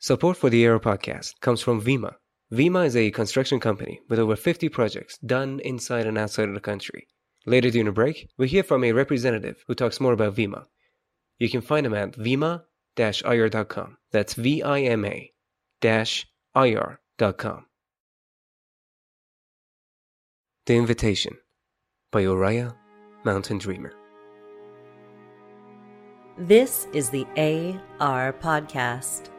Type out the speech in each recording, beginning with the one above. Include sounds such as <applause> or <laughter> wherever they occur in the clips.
Support for the Aero podcast comes from Vima. Vima is a construction company with over 50 projects done inside and outside of the country. Later during the break, we hear from a representative who talks more about Vima. You can find him at vima-ir.com. That's V-I-M-A dash ir.com. The Invitation by Oriah Mountain Dreamer. This is the AR Podcast.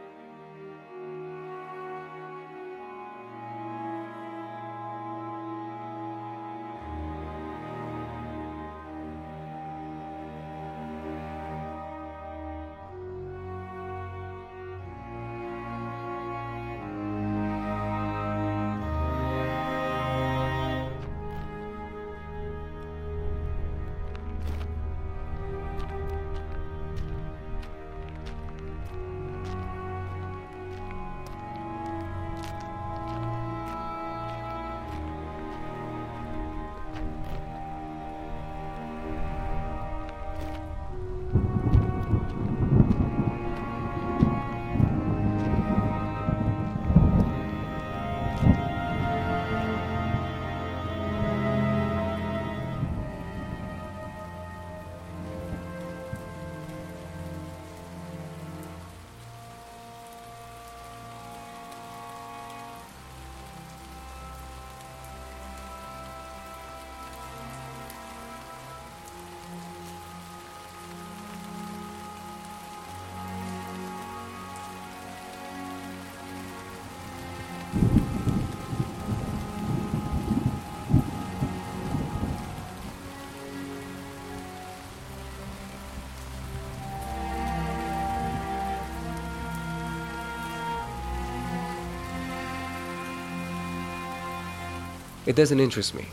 It doesn't interest me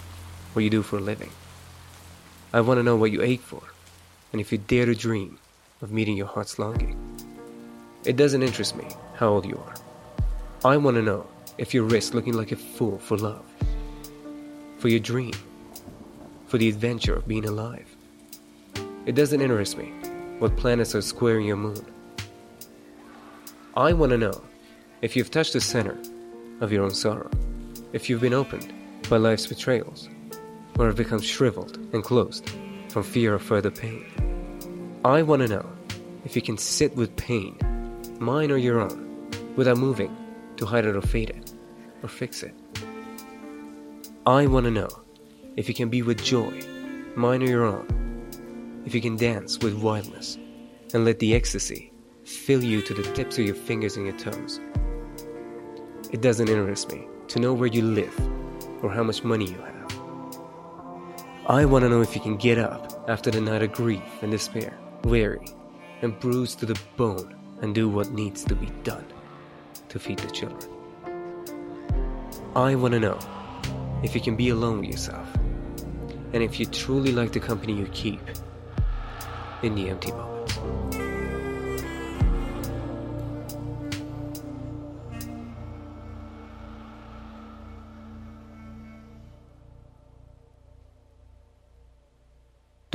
what you do for a living. I want to know what you ache for, and if you dare to dream of meeting your heart's longing. It doesn't interest me how old you are. I want to know if you risk looking like a fool for love, for your dream, for the adventure of being alive. It doesn't interest me what planets are squaring your moon. I want to know if you've touched the center of your own sorrow, if you've been opened by life's betrayals, or have become shriveled and closed from fear of further pain. I want to know if you can sit with pain, mine or your own, without moving to hide it or fade it, or fix it. I want to know if you can be with joy, mine or your own, if you can dance with wildness and let the ecstasy fill you to the tips of your fingers and your toes. It doesn't interest me to know where you live or how much money you have. I want to know if you can get up after the night of grief and despair, weary and bruised to the bone, and do what needs to be done to feed the children. I want to know if you can be alone with yourself, and if you truly like the company you keep in the empty moments.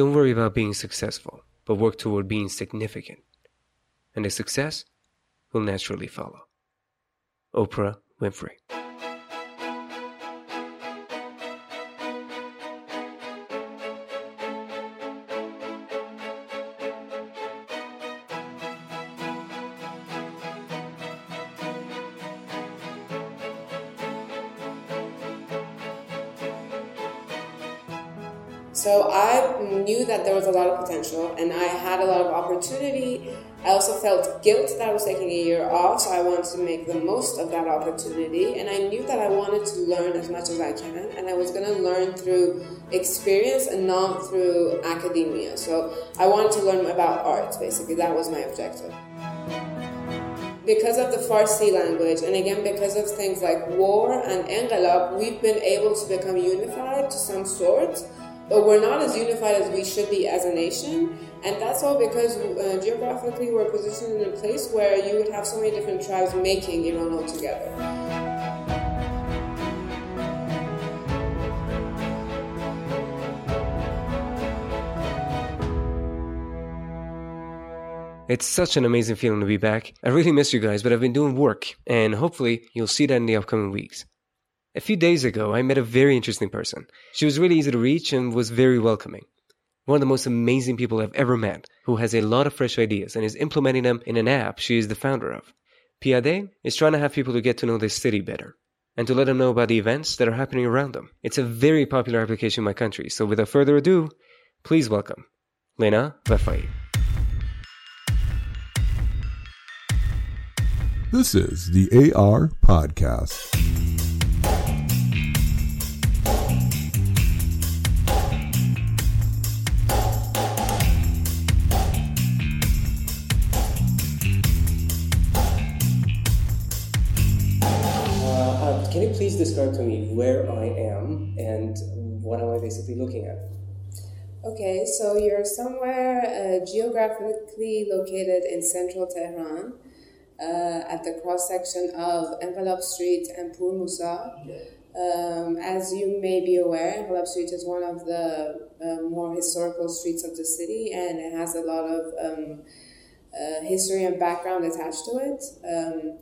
Don't worry about being successful, but work toward being significant. And the success will naturally follow. Oprah Winfrey. And I had a lot of opportunity. I also felt guilt that I was taking a year off, so I wanted to make the most of that opportunity. And I knew that I wanted to learn as much as I can, and I was going to learn through experience and not through academia. So I wanted to learn about arts, basically. That was my objective because of the Farsi language, and again because of things like war and Enqilab, we've been able to become unified to some sort but we're not as unified as we should be as a nation. And that's all because uh, geographically we're positioned in a place where you would have so many different tribes making Iran all together. It's such an amazing feeling to be back. I really miss you guys, but I've been doing work, and hopefully you'll see that in the upcoming weeks. A few days ago, I met a very interesting person. She was really easy to reach and was very welcoming. One of the most amazing people I've ever met, who has a lot of fresh ideas and is implementing them in an app she is the founder of. Peeyade is trying to have people to get to know this city better and to let them know about the events that are happening around them. It's a very popular application in my country, so without further ado, please welcome Lena Vafaey. This is the AR Podcast. Describe to me where I am and what am I basically looking at? Okay, so you're somewhere uh, geographically located in central Tehran uh, at the cross section of Enqilab Street and Pur Musa. Um, as you may be aware, Enqilab Street is one of the uh, more historical streets of the city and it has a lot of um, uh, history and background attached to it. Um,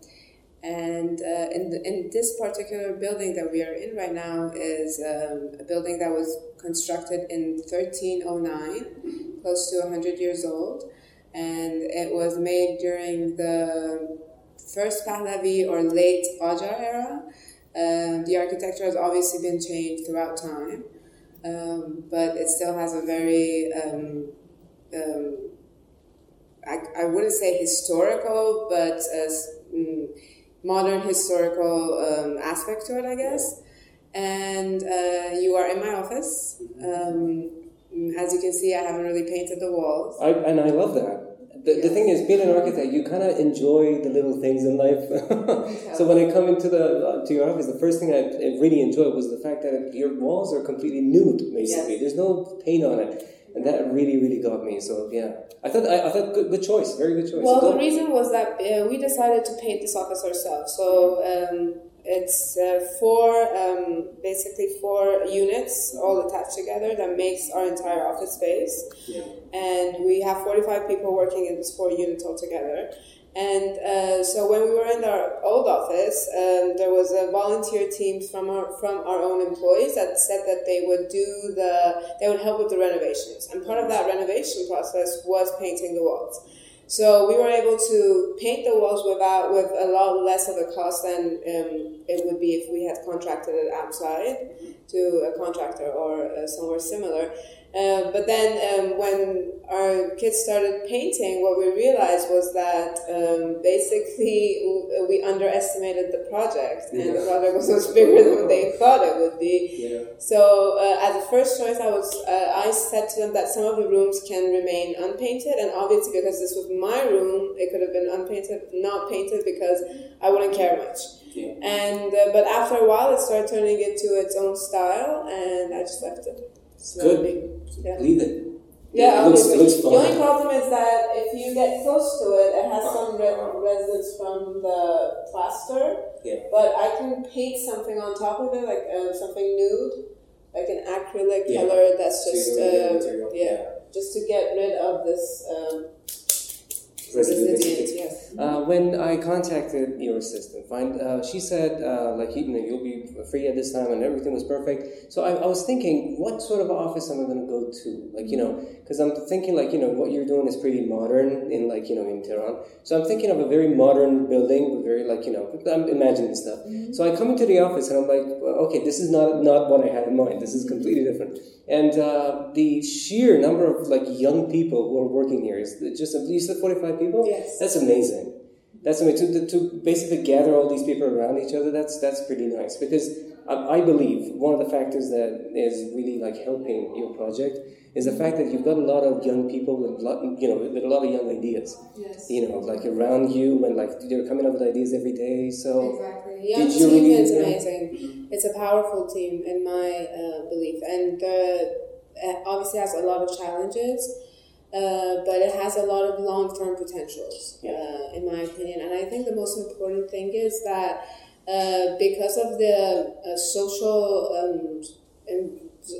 and uh, in, in this particular building that we are in right now is um, a building that was constructed in 1309, close to 100 years old. And it was made during the first Pahlavi or late Qajar era. Um, the architecture has obviously been changed throughout time, um, but it still has a very um, um, I, I wouldn't say historical, but mm, modern historical um, aspect to it, I guess. And uh, you are in my office. Um, as you can see, I haven't really painted the walls. I, and I love that. The, the thing is, being an architect, you kind of enjoy the little things in life. <laughs> so when I come into the uh, to your office, the first thing I, I really enjoyed was the fact that your walls are completely nude. Basically, Yes. there's no paint on it, and that really, really got me. So yeah, I thought I, I thought good, good choice, very good choice. Well, So the reason was that uh, we decided to paint this office ourselves. So um, it's uh, four, um, basically four units all attached together that makes our entire office space. And we have 45 people working in this four units all together. And uh, so when we were in our old office, um, there was a volunteer team from our from our own employees that said that they would do the they would help with the renovations, and part of that renovation process was painting the walls. So we were able to paint the walls without with a lot less of a cost than um, it would be if we had contracted it outside to a contractor or uh, somewhere similar. Uh, but then um, when our kids started painting, what we realized was that um, basically we underestimated the project, and the project was much bigger than what they thought it would be. Yeah. So uh, as a first choice, I was uh, I said to them that some of the rooms can remain unpainted, and obviously because this was my room, it could have been unpainted, not painted because I wouldn't care much. Yeah. And uh, but after a while, it started turning into its own style, and I just left it. slowly. Yeah. Leave it. Yeah, it looks, it looks the only problem is that if you get close to it, it has some re- residence from the plaster. Yeah. But I can paint something on top of it, like uh, something nude, like an acrylic Yeah. color that's just the uh, material. yeah, just to get rid of this um, Residue, residue. basically. Yes. Uh, when I contacted your assistant, find, uh, she said uh, like you know you'll be free at this time and everything was perfect. So I, I was thinking, what sort of office am I going to go to? Like you know, because I'm thinking like you know what you're doing is pretty modern in like you know in Tehran. So I'm thinking of a very modern building with very like you know I'm imagining stuff. So I come into the office and I'm like, okay, this is not not what I had in mind. This is completely different. And uh, the sheer number of like young people who are working here is just you said 45 people. Yes. That's amazing. That's amazing. To, to basically gather all these people around each other, that's that's pretty nice. Because I, I believe one of the factors that is really like helping your project is the fact that you've got a lot of young people with lot, you know with a lot of young ideas. Yes. You know, like around you, and like they're coming up with ideas every day. So Exactly. Young team really- is yeah. amazing. It's a powerful team, in my uh, belief, and it obviously has a lot of challenges, uh, but it has a lot of long-term potentials, uh, in my opinion. And I think the most important thing is that uh, because of the uh, social um,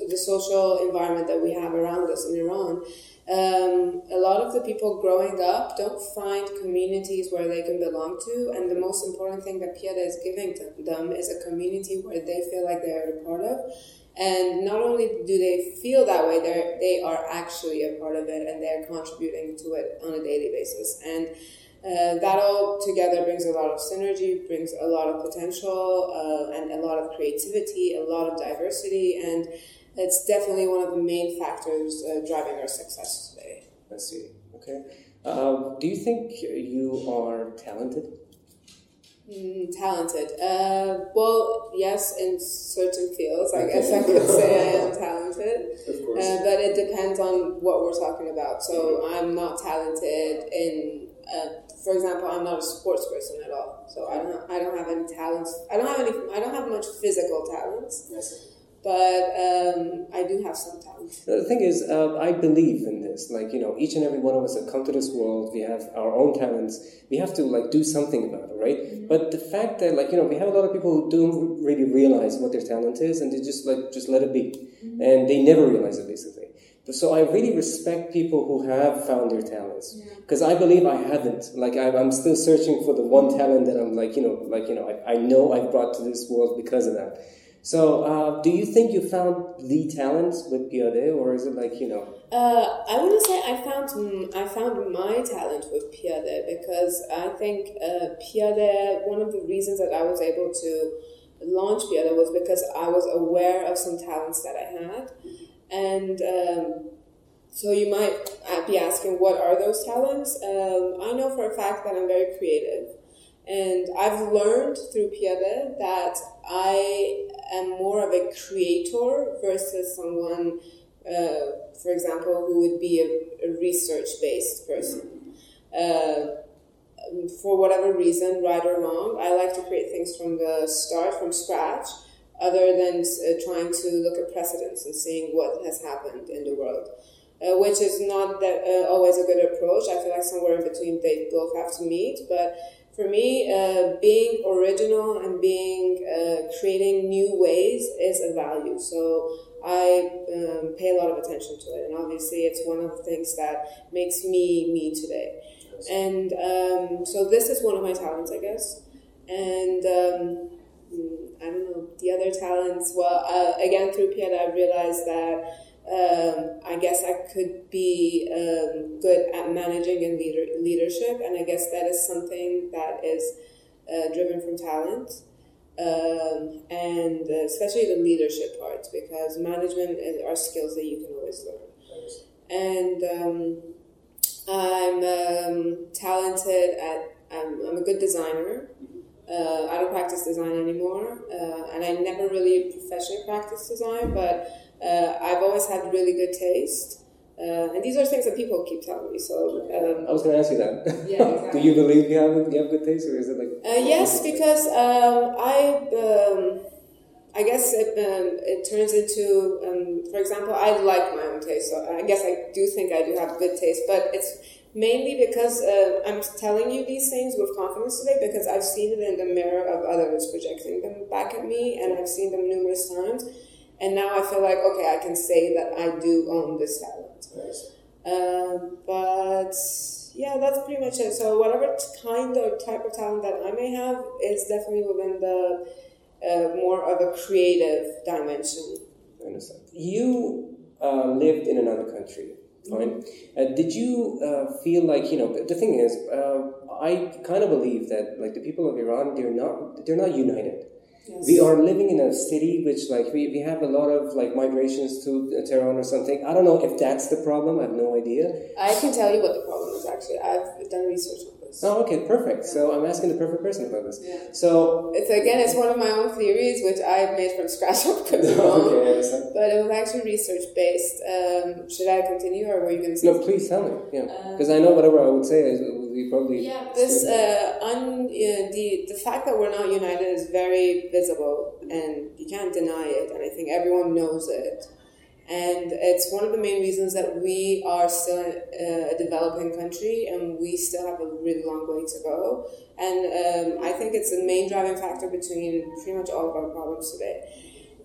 the social environment that we have around us in Iran, Um, a lot of the people growing up don't find communities where they can belong to, and the most important thing that Peeyade is giving to them is a community where they feel like they're a part of. And not only do they feel that way, they they are actually a part of it, and they're contributing to it on a daily basis. And uh, that all together brings a lot of synergy, brings a lot of potential, uh, and a lot of creativity, a lot of diversity, and it's definitely one of the main factors uh, driving our success today. I see. Okay. Um, do you think you are talented? Mm, talented. Uh, well, yes, in certain fields, I guess I <laughs> could say I am talented. Of course. Uh, but it depends on what we're talking about. So I'm not talented in, uh, for example, I'm not a sports person at all. So I don't, I don't have any talents. I don't have any. I don't have much physical talents. Yes. But um, I do have some talent. The thing is, uh, I believe in this. Like, you know, each and every one of us that come to this world, we have our own talents. We have to, like, do something about it, right? Mm-hmm. But the fact that, like, you know, we have a lot of people who don't really realize what their talent is and they just, like, just let it be. Mm-hmm. And they never realize it, basically. So I really respect people who have found their talents because I believe I haven't. Like I, I'm still searching for the one talent that I'm like you know like you know I, I know I've brought to this world because of that. So uh, do you think you found the talent with Peeyade or is it like you know? Uh, I wouldn't say I found I found my talent with Peeyade because I think uh, Peeyade. One of the reasons that I was able to launch Peeyade was because I was aware of some talents that I had, and um, so you might uh, be asking, what are those talents? Um, I know for a fact that I'm very creative. And I've learned through Peeyade that I am more of a creator versus someone, uh, for example, who would be a, a research based person. Uh, for whatever reason, right or wrong, I like to create things from the start, from scratch, other than uh, trying to look at precedents and seeing what has happened in the world. Uh, which is not that uh, always a good approach. I feel like somewhere in between they both have to meet. But for me, uh, being original and being uh, creating new ways is a value. So I um, pay a lot of attention to it, and obviously, it's one of the things that makes me me today. And um, so this is one of my talents, I guess. And um, I don't know the other talents. Well, uh, again through Peeyade, I realized that. Um, I guess I could be um, good at managing and leader, leadership, and I guess that is something that is uh, driven from talent, um, and uh, especially the leadership part, because management are skills that you can always learn. And um, I'm um, talented at. I'm, I'm, a good designer. Uh, I don't practice design anymore, uh, and I never really professionally practiced design, but uh, I've always had really good taste. Uh, and these are things that people keep telling me. So um, I was going to ask you that. Yeah, <laughs> exactly. Do you believe you have you have good taste, or is it like? uh, yes, <laughs> because um, I um, I guess it, um, it turns into, um, for example, I like my own taste. So I guess I do think I do have good taste, but it's mainly because uh, I'm telling you these things with confidence today because I've seen it in the mirror of others projecting them back at me, and I've seen them numerous times. And now I feel like, okay, I can say that I do own this talent. Um, but yeah, that's pretty much it. So whatever kind of type of talent that I may have is definitely within the uh, more of a creative dimension. I understand. You uh, lived in another country, fine. Uh, did you uh, feel like you know? The thing is, uh, I kind of believe that like the people of Iran, they're not they're not united. We are living in a city which, like, we, we have a lot of like migrations to Tehran or something. I don't know if that's the problem. I have no idea. I can tell you what the problem is actually. I've done research on this. Oh, okay, perfect. So I'm asking the perfect person about this. Yeah. So It's again, it's one of my own theories, which I've made from scratch. <laughs> <laughs> I wrong, okay, I understand. but it was actually research based. Um, should I continue, or were you going to? No, please tell me. Yeah, because I know whatever I would say is would be probably Yeah, this uh, un, uh, the the fact that we're not united is very visible, and you can't deny it. And I think everyone knows it. And it's one of the main reasons that we are still uh, a developing country, and we still have a really long way to go. And um, I think it's the main driving factor between pretty much all of our problems today.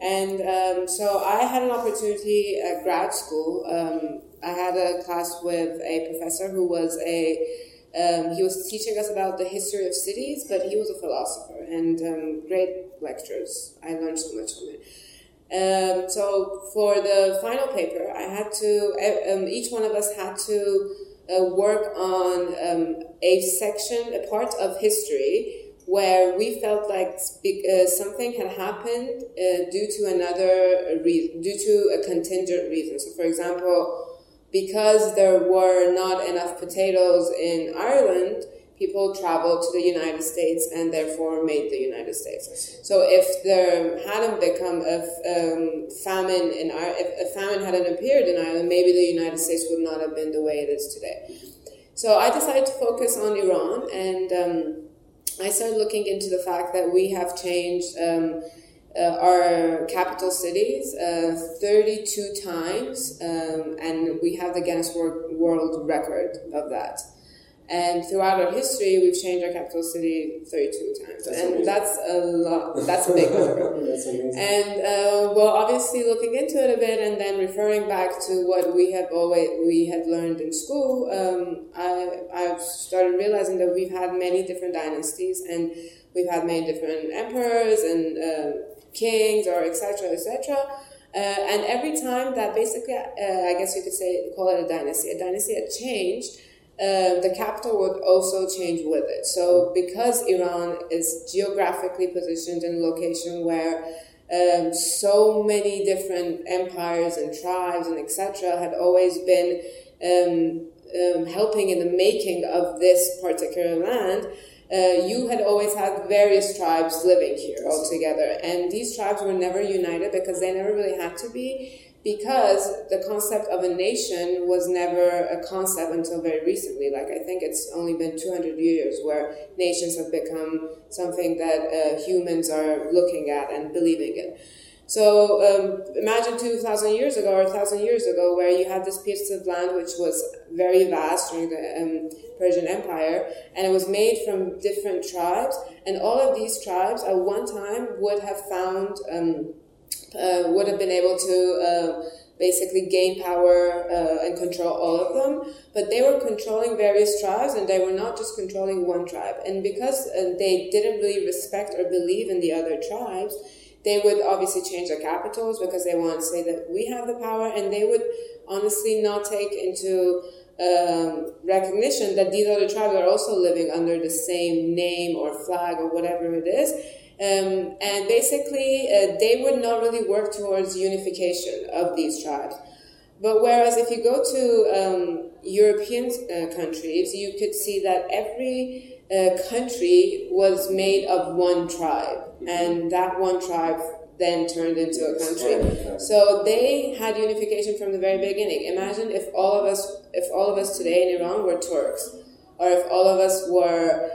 And um, so I had an opportunity at grad school. Um, I had a class with a professor who was a um, he was teaching us about the history of cities, but he was a philosopher and um, great lectures. I learned so much from it. Um, so for the final paper, I had to, um, each one of us had to uh, work on um, a section, a part of history where we felt like uh, something had happened uh, due to another reason, due to a contingent reason. So, for example, because there were not enough potatoes in Ireland, people traveled to the United States and therefore made the United States. So if there hadn't become a um, famine in if a famine hadn't appeared in Ireland, maybe the United States would not have been the way it is today. So I decided to focus on Iran, and um, I started looking into the fact that we have changed. Um, uh, our capital cities uh, 32 times, um, and we have the Guinness World Record of that. And throughout our history, we've changed our capital city 32 times. That's and amazing. that's a lot. That's a big number. <laughs> that's amazing. And, uh, well, obviously looking into it a bit and then referring back to what we have always, we had learned in school, um, I, I've started realizing that we've had many different dynasties and we've had many different emperors and uh, kings or etc. etc. Uh, and every time that basically, uh, I guess you could say, call it a dynasty, a dynasty had changed, uh, the capital would also change with it. So, because Iran is geographically positioned in a location where um, so many different empires and tribes and etc. had always been um, um, helping in the making of this particular land, uh, you had always had various tribes living here all together. And these tribes were never united because they never really had to be because the concept of a nation was never a concept until very recently. Like, I think it's only been 200 years where nations have become something that uh, humans are looking at and believing in. So um, imagine 2,000 years ago or 1,000 years ago where you had this piece of land which was very vast during the um, Persian Empire and it was made from different tribes and all of these tribes at one time would have found um, uh, would have been able to uh, basically gain power uh, and control all of them. But they were controlling various tribes, and they were not just controlling one tribe. And because uh, they didn't really respect or believe in the other tribes, they would obviously change their capitals because they want to say that we have the power, and they would honestly not take into um, recognition that these other tribes are also living under the same name or flag or whatever it is um, and basically, uh, they would not really work towards unification of these tribes. But whereas if you go to um, European uh, countries, you could see that every uh, country was made of one tribe, mm-hmm. and that one tribe then turned into a country. So they had unification from the very beginning. Imagine if all of us, if all of us today in Iran were Turks, or if all of us were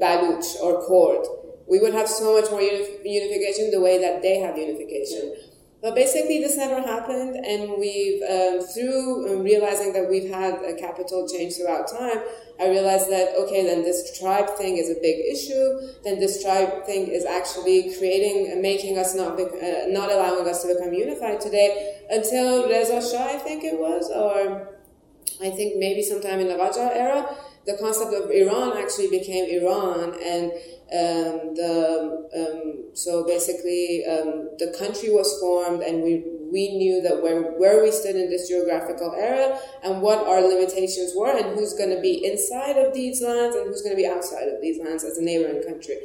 Baluch or Kurd we would have so much more unif- unification the way that they have unification. But basically, this never happened, and we've, um, through um, realizing that we've had a capital change throughout time, I realized that, okay, then this tribe thing is a big issue, then this tribe thing is actually creating making us not, be- uh, not allowing us to become unified today until Reza Shah, I think it was, or I think maybe sometime in the Qajar era, the concept of Iran actually became Iran, and um, the um, so basically um, the country was formed, and we we knew that where where we stood in this geographical area and what our limitations were, and who's going to be inside of these lands and who's going to be outside of these lands as a neighboring country.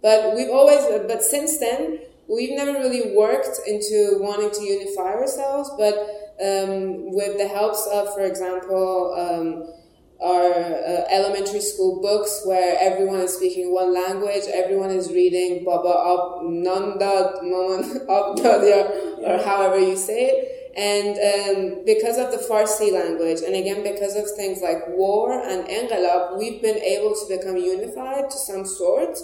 But we've always, but since then, we've never really worked into wanting to unify ourselves. But um, with the helps of, for example um, our uh, elementary school books where everyone is speaking one language, everyone is reading Baba Ab Nanda Maman <laughs> Abdadia, or however you say it. And um, because of the Farsi language, and again because of things like war and Enqilab, we've been able to become unified to some sort,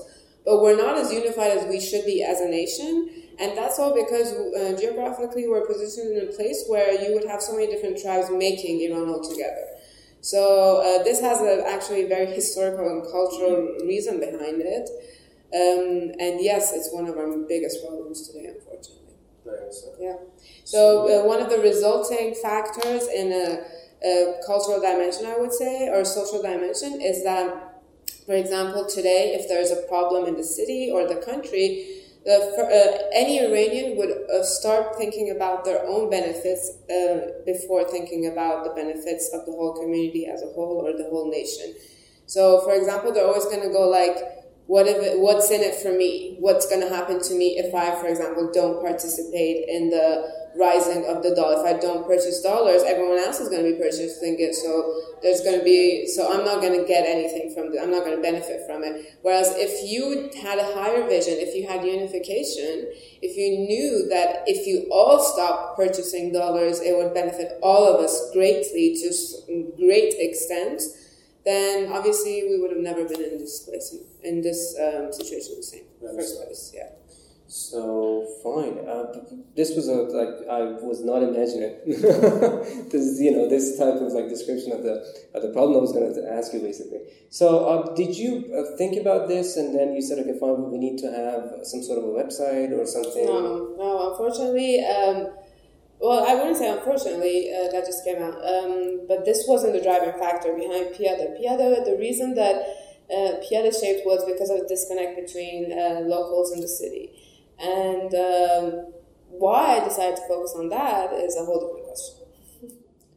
but we're not as unified as we should be as a nation. And that's all because uh, geographically we're positioned in a place where you would have so many different tribes making Iran all together. So uh, this has a, actually a very historical and cultural reason behind it. Um, and yes, it's one of our biggest problems today, unfortunately. Yeah. So uh, one of the resulting factors in a, a cultural dimension, I would say, or social dimension, is that, for example, today, if there's a problem in the city or the country, the, uh, any Iranian would uh, start thinking about their own benefits uh, before thinking about the benefits of the whole community as a whole or the whole nation. So, for example, they're always going to go like, what if what's in it for me? What's going to happen to me if I, for example, don't participate in the rising of the dollar? If I don't purchase dollars, everyone else is going to be purchasing it. So there's going to be, so I'm not going to get anything from it. I'm not going to benefit from it. Whereas if you had a higher vision, if you had unification, if you knew that if you all stopped purchasing dollars, it would benefit all of us greatly to great extent then obviously we would have never been in this place, in this um, situation the same first place. Yeah. So fine. Uh, this was a like I was not imagining <laughs> this you know this type of like description of the of the problem I was going to ask you basically. So uh, did you uh, think about this and then you said okay fine we need to have some sort of a website or something? No, no. Unfortunately. Um, well, I wouldn't say unfortunately uh, that just came out, um, but this wasn't the driving factor behind Peeyade. Peeyade, the reason that uh, Peeyade shaped was because of a disconnect between uh, locals and the city. And um, why I decided to focus on that is a whole different question.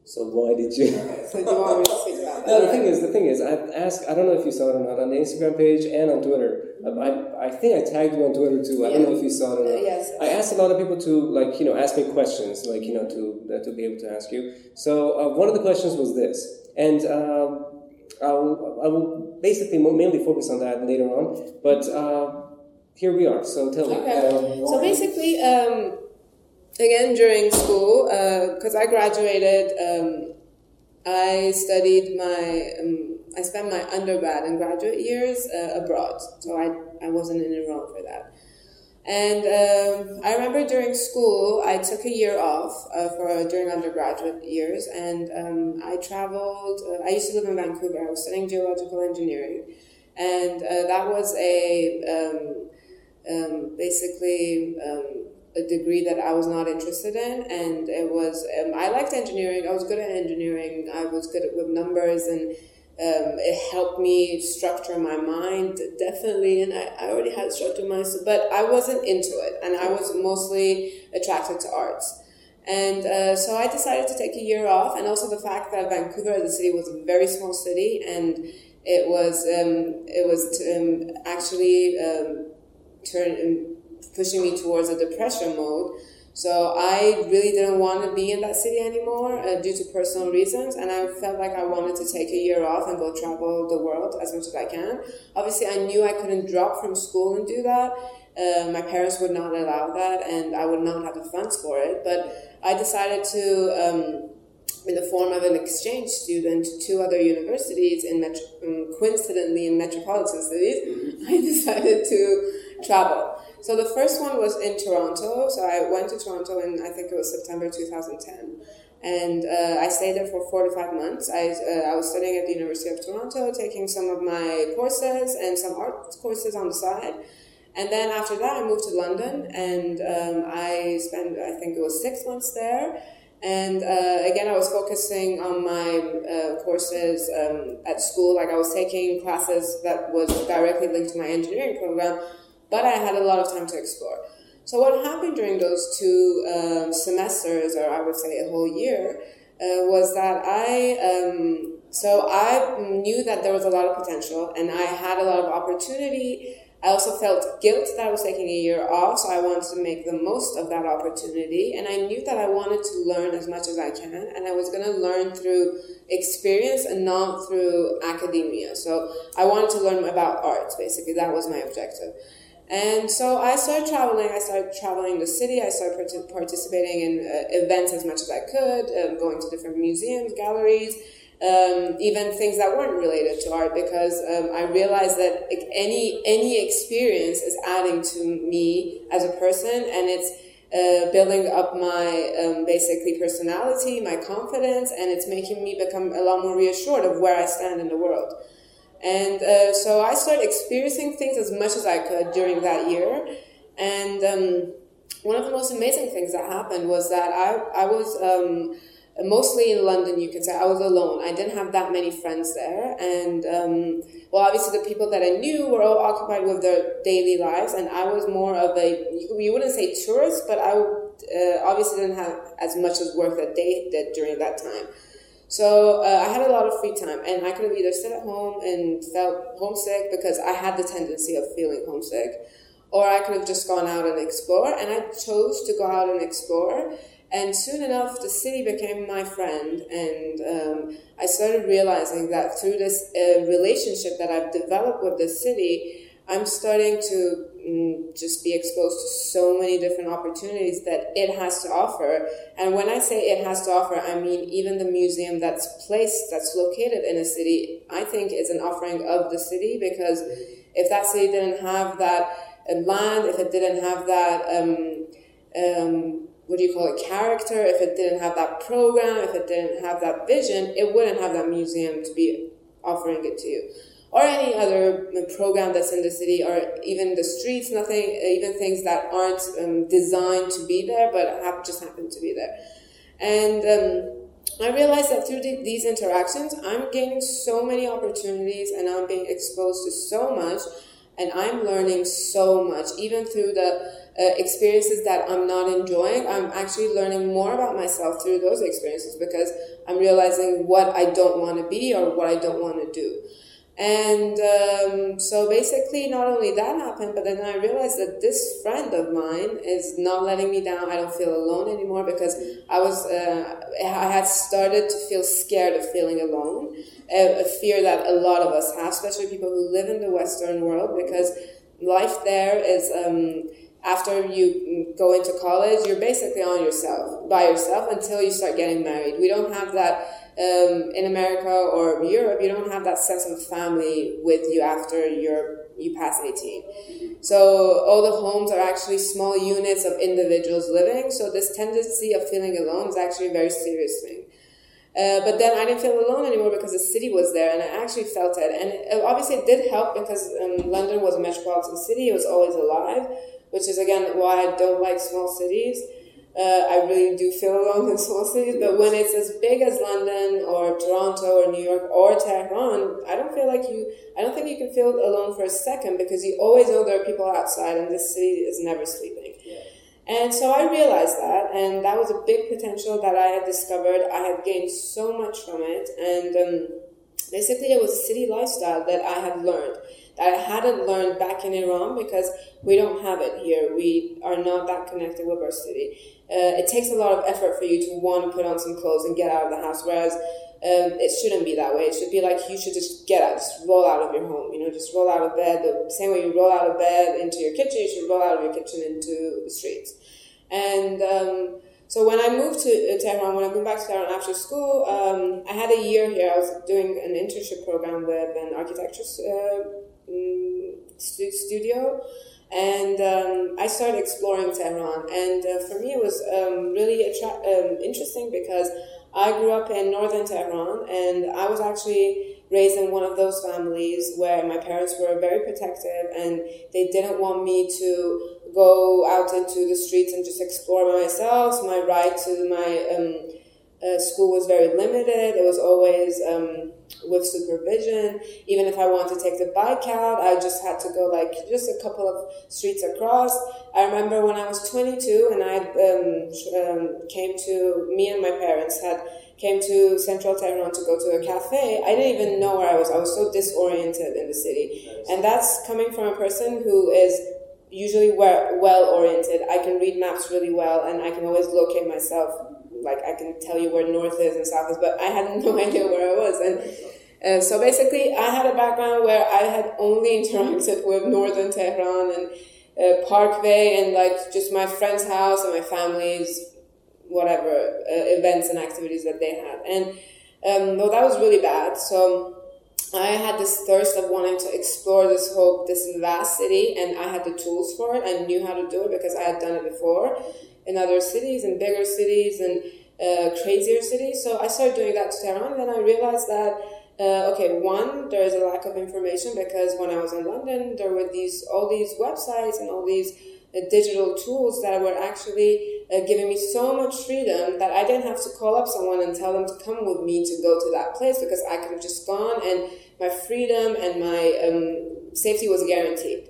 So why did you? so do you want me to speak about that? No, the thing is, the thing is, I asked. I don't know if you saw it or not on the Instagram page and on Twitter. I, I think I tagged you on Twitter too. I yeah. don't know if you saw it or not. Yes, yes. I asked a lot of people to like you know ask me questions, like you know to uh, to be able to ask you. So uh, one of the questions was this, and um, I will I will basically mainly focus on that later on. But uh, here we are. So tell okay. me. Um, so basically. Um, again during school because uh, I graduated. Um, I studied my um, I spent my undergrad and graduate years uh, abroad, so I, I wasn't in Iran for that. And um, I remember during school, I took a year off uh, for during undergraduate years, and um, I traveled. Uh, I used to live in Vancouver. I was studying geological engineering, and uh, that was a um, um, basically um, a degree that I was not interested in, and it was um, I liked engineering. I was good at engineering. I was good with numbers, and um, it helped me structure my mind definitely. And I, I already had structure mind, but I wasn't into it, and I was mostly attracted to arts. And uh, so I decided to take a year off, and also the fact that Vancouver, the city, was a very small city, and it was um, it was um, actually um, turn pushing me towards a depression mode. So I really didn't want to be in that city anymore uh, due to personal reasons, and I felt like I wanted to take a year off and go travel the world as much as I can. Obviously, I knew I couldn't drop from school and do that. Uh, my parents would not allow that, and I would not have the funds for it. But I decided to, um, in the form of an exchange student, to other universities in um, coincidentally in metropolitan cities. <laughs> I decided to travel. So the first one was in Toronto. So I went to Toronto in I think it was September 2010, and uh, I stayed there for four to five months. I uh, I was studying at the University of Toronto, taking some of my courses and some art courses on the side. And then after that, I moved to London, and um, I spent I think it was six months there. And uh, again, I was focusing on my uh, courses um, at school. Like I was taking classes that was directly linked to my engineering program, but I had a lot of time to explore. So what happened during those two um, semesters, or I would say a whole year, uh, was that I um, so I knew that there was a lot of potential, and I had a lot of opportunity. I also felt guilt that I was taking a year off, so I wanted to make the most of that opportunity. And I knew that I wanted to learn as much as I can, and I was going to learn through experience and not through academia. So I wanted to learn about arts, basically. That was my objective. And so I started traveling. I started traveling the city. I started part- participating in uh, events as much as I could, um, going to different museums, galleries, um, even things that weren't related to art, because um, I realized that any any experience is adding to me as a person, and it's uh, building up my um, basically personality, my confidence, and it's making me become a lot more reassured of where I stand in the world. And uh, so I started experiencing things as much as I could during that year. And um, one of the most amazing things that happened was that I, I was um, mostly in London, you can say. I was alone. I didn't have that many friends there. And, um, well, obviously, the people that I knew were all occupied with their daily lives, and I was more of a, you wouldn't say tourist, but I uh, obviously didn't have as much as work that they did during that time. So uh, I had a lot of free time, and I could have either stayed at home and felt homesick because I had the tendency of feeling homesick, or I could have just gone out and explore. And I chose to go out and explore. And soon enough, the city became my friend, and um, I started realizing that through this uh, relationship that I've developed with the city, I'm starting to just be exposed to so many different opportunities that it has to offer. And when I say it has to offer, I mean even the museum that's placed, that's located in a city, I think is an offering of the city because if that city didn't have that uh, land, if it didn't have that, um, um, what do you call it, character, if it didn't have that program, if it didn't have that vision, it wouldn't have that museum to be offering it to you. Or any other program that's in the city, or even the streets, nothing, even things that aren't um, designed to be there, but have just happen to be there. And um, I realized that through the, these interactions, I'm gaining so many opportunities and I'm being exposed to so much and I'm learning so much, even through the uh, experiences that I'm not enjoying. I'm actually learning more about myself through those experiences because I'm realizing what I don't want to be or what I don't want to do. And um, so basically, not only that happened, but then I realized that this friend of mine is not letting me down. I don't feel alone anymore because I was, uh, I had started to feel scared of feeling alone, a, a fear that a lot of us have, especially people who live in the Western world, because life there is. Um, after you go into college, you're basically on yourself, by yourself until you start getting married. We don't have that um, in America or Europe, you don't have that sense of family with you after you're you pass 18. So all the homes are actually small units of individuals living. So this tendency of feeling alone is actually a very serious thing. Uh, but then I didn't feel alone anymore because the city was there, and I actually felt it. And obviously, it did help because um, London was a metropolitan city; it was always alive, which is again why I don't like small cities. Uh, I really do feel alone in small cities, but when it's as big as London or Toronto or New York or Tehran, I don't feel like you, I don't think you can feel alone for a second because you always know there are people outside and this city is never sleeping. Yeah. And so I realized that, and that was a big potential that I had discovered. I had gained so much from it, and um, basically, it was a city lifestyle that I had learned I hadn't learned back in Iran because we don't have it here. We are not that connected with our city. Uh, it takes a lot of effort for you to want to put on some clothes and get out of the house, whereas um, it shouldn't be that way. It should be like you should just get out, just roll out of your home. You know, just roll out of bed the same way you roll out of bed into your kitchen. You should roll out of your kitchen into the streets. And um, so when I moved to uh, Tehran, when I moved back to Tehran after school, um, I had a year here. I was doing an internship program with an architecture uh, Mm, studio and um, I started exploring Tehran. And uh, for me, it was um, really attra- um, interesting because I grew up in northern Tehran, and I was actually raised in one of those families where my parents were very protective, and they didn't want me to go out into the streets and just explore by myself. So my ride to my um, uh, school was very limited. It was always um, with supervision. Even if I wanted to take the bike out, I just had to go like just a couple of streets across. I remember when I was 22 and I um, um, came to, me and my parents had came to central Tehran to go to a cafe. I didn't even know where I was. I was so disoriented in the city. And that's coming from a person who is usually well oriented. I can read maps really well and I can always locate myself like I can tell you where north is and south is, but I had <laughs> no idea where I was. And uh, so basically, I had a background where I had only interacted with northern Tehran and uh, Parkway and like just my friend's house and my family's whatever uh, events and activities that they had. And um, well, that was really bad. So I had this thirst of wanting to explore this whole this vast city, and I had the tools for it. I knew how to do it because I had done it before in other cities and bigger cities and uh, crazier cities. So I started doing that to Tehran, and then I realized that uh, okay, one, there is a lack of information because when I was in London, there were these all these websites and all these uh, digital tools that were actually uh, giving me so much freedom that I didn't have to call up someone and tell them to come with me to go to that place because I could have just gone and my freedom and my um, safety was guaranteed.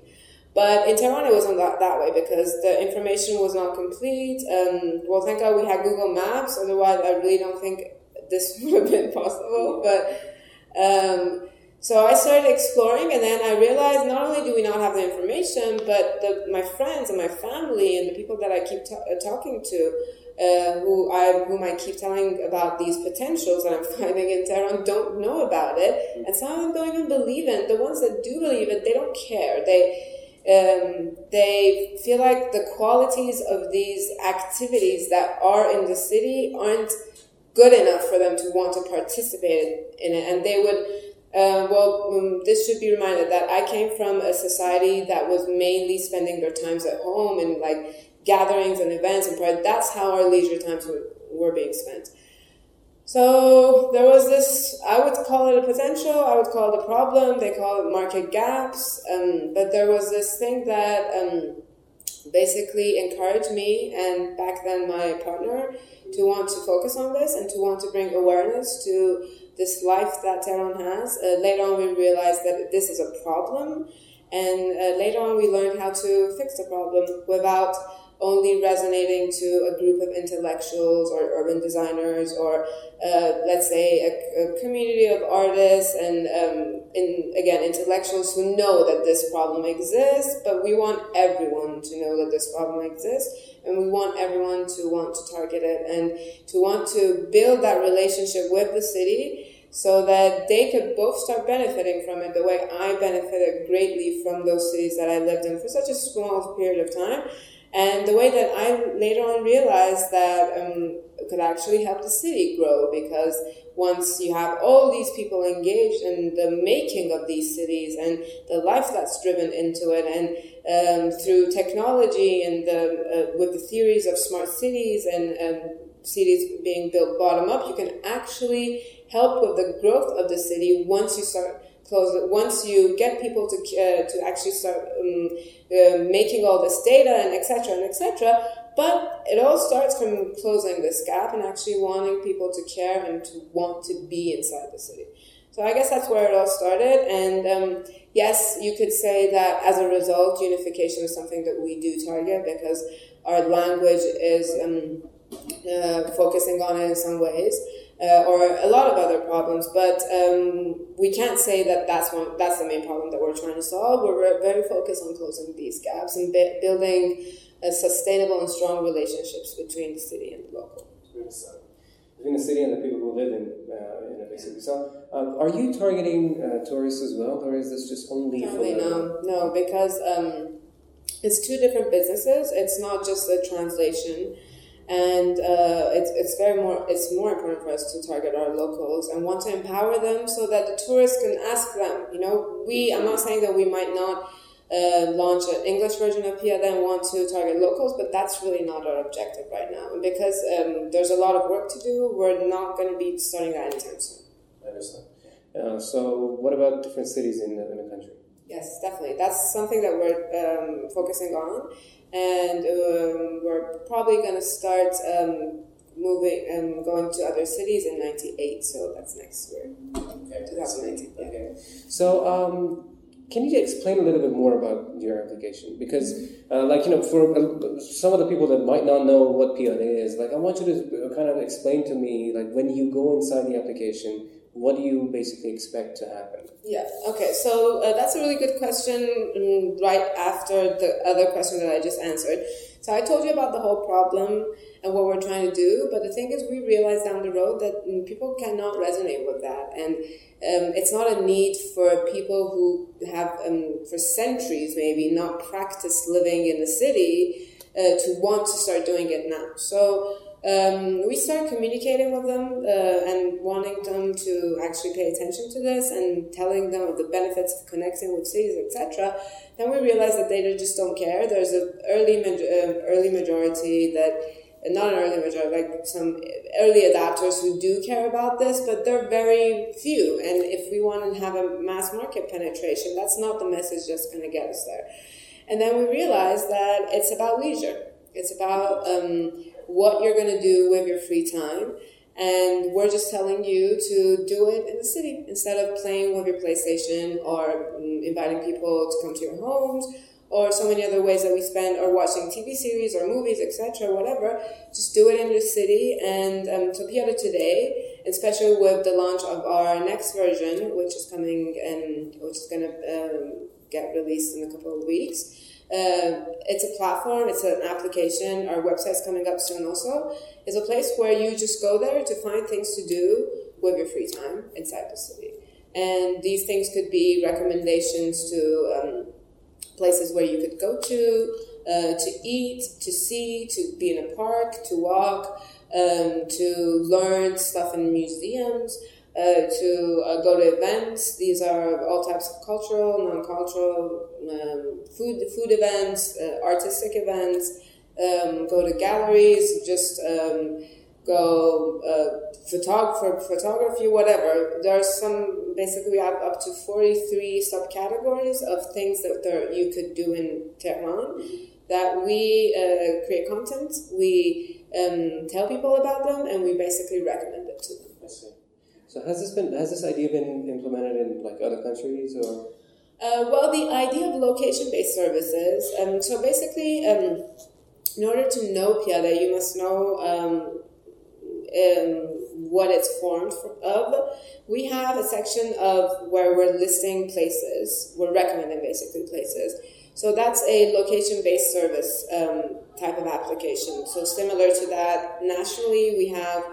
But in Tehran, it wasn't that, that way because the information was not complete. Um, well, thank God we had Google Maps. Otherwise, I really don't think this <laughs> would have been possible. But um, so I started exploring, and then I realized not only do we not have the information, but the, my friends and my family and the people that I keep uh, talking to, uh, who I whom I keep telling about these potentials that I'm <laughs> finding in Tehran, don't know about it, and some of them don't even believe it. The ones that do believe it, they don't care. They um, they feel like the qualities of these activities that are in the city aren't good enough for them to want to participate in it, and they would uh, well, um, this should be reminded that I came from a society that was mainly spending their times at home and like gatherings and events and pride. That's how our leisure times were, were being spent. So there was this, I would call it a potential, I would call it a problem, they call it market gaps, um, but there was this thing that um, basically encouraged me and back then my partner to want to focus on this and to want to bring awareness to this life that Tehran has. Uh, later on, we realized that this is a problem, and uh, later on, we learned how to fix the problem without only resonating to a group of intellectuals or urban designers or uh, let's say a, a, community of artists and um, in, again intellectuals who know that this problem exists but we want everyone to know that this problem exists and we want everyone to want to target it and to want to build that relationship with the city so that they could both start benefiting from it the way I benefited greatly from those cities that I lived in for such a small period of time. And the way that I later on realized that um, could actually help the city grow because once you have all these people engaged in the making of these cities and the life that's driven into it, and um, through technology and the, uh, with the theories of smart cities and um, cities being built bottom up, you can actually help with the growth of the city once you start close. Once you get people to uh, to actually start um, uh, making all this data and etc. and etc. But it all starts from closing this gap and actually wanting people to care and to want to be inside the city. So I guess that's where it all started. And um, yes, you could say that as a result, unification is something that we do target because our language is um, uh, focusing on it in some ways uh, or a lot of other problems. But um, we can't say that that's one that's the main problem that we're trying to solve. We're very focused on closing these gaps and bi- building sustainable and strong relationships between the city and the local. Between the city and the people who live in, uh, in it, basically. So, um, are you targeting uh, tourists as well, or is this just only Only no, no, because um, it's two different businesses. It's not just a translation and uh, it's, it's very more it's more important for us to target our locals and want to empower them so that the tourists can ask them you know we i'm not saying that we might not uh, launch an english version of Peeyade and want to target locals but that's really not our objective right now. And because um, there's a lot of work to do we're not going to be starting that anytime soon. I understand uh, so what about different cities in the, in the country? Yes definitely. That's something that we're um, focusing on and um, we're probably going to start um, moving and um, going to other cities in 98 so that's next year. Okay 2019 okay. So um, can you explain a little bit more about your application? Because uh, like you know for uh, some of the people that might not know what PLA is like i want you to kind of explain to me like when you go inside the application what do you basically expect to happen? Yeah, okay, so uh, that's a really good question um, right after the other question that I just answered. So I told you about the whole problem and what we're trying to do, but the thing is, we realized down the road that um, people cannot resonate with that. And um, it's not a need for people who have, um, for centuries maybe, not practiced living in the city uh, to want to start doing it now. So um, we started communicating with them uh, and wanting them to actually pay attention to this and telling them of the benefits of connecting with cities, etc. Then we realized that they just don't care. There's an early uh, early majority that not an early majority, like some early adapters who do care about this, but they're very few. And if we want to have a mass market penetration, that's not the message that's going to get us there. And then we realized that it's about leisure. It's about um, what you're going to do with your free time. And we're just telling you to do it in the city instead of playing with your PlayStation or um, inviting people to come to your homes or so many other ways that we spend or watching TV series or movies, etc., whatever. Just do it in your city. And um, Peeyade today, especially with the launch of our next version, which is coming and which is going to um, get released in a couple of weeks. Uh, it's a platform, it's an application. Our website's coming up soon also. It's a place where you just go there to find things to do with your free time inside the city. And these things could be recommendations to um, places where you could go to, uh, to eat, to see, to be in a park, to walk, um, to learn stuff in museums. Uh, to uh, go to events. These are all types of cultural, non-cultural, um, food food events, uh, artistic events. Um, go to galleries. Just um, go uh, photographer, photography, whatever. There's some basically we have up to 43 subcategories of things that there, you could do in Tehran that we uh, create content, we um, tell people about them, and we basically recommend it to them. So has this been has this idea been implemented in like other countries or? Uh, well, the idea of location-based services. Um, so basically, um, in order to know Peeyade, you must know um, um, what it's formed of. We have a section of where we're listing places. We're recommending basically places. So that's a location-based service um, type of application. So similar to that, nationally we have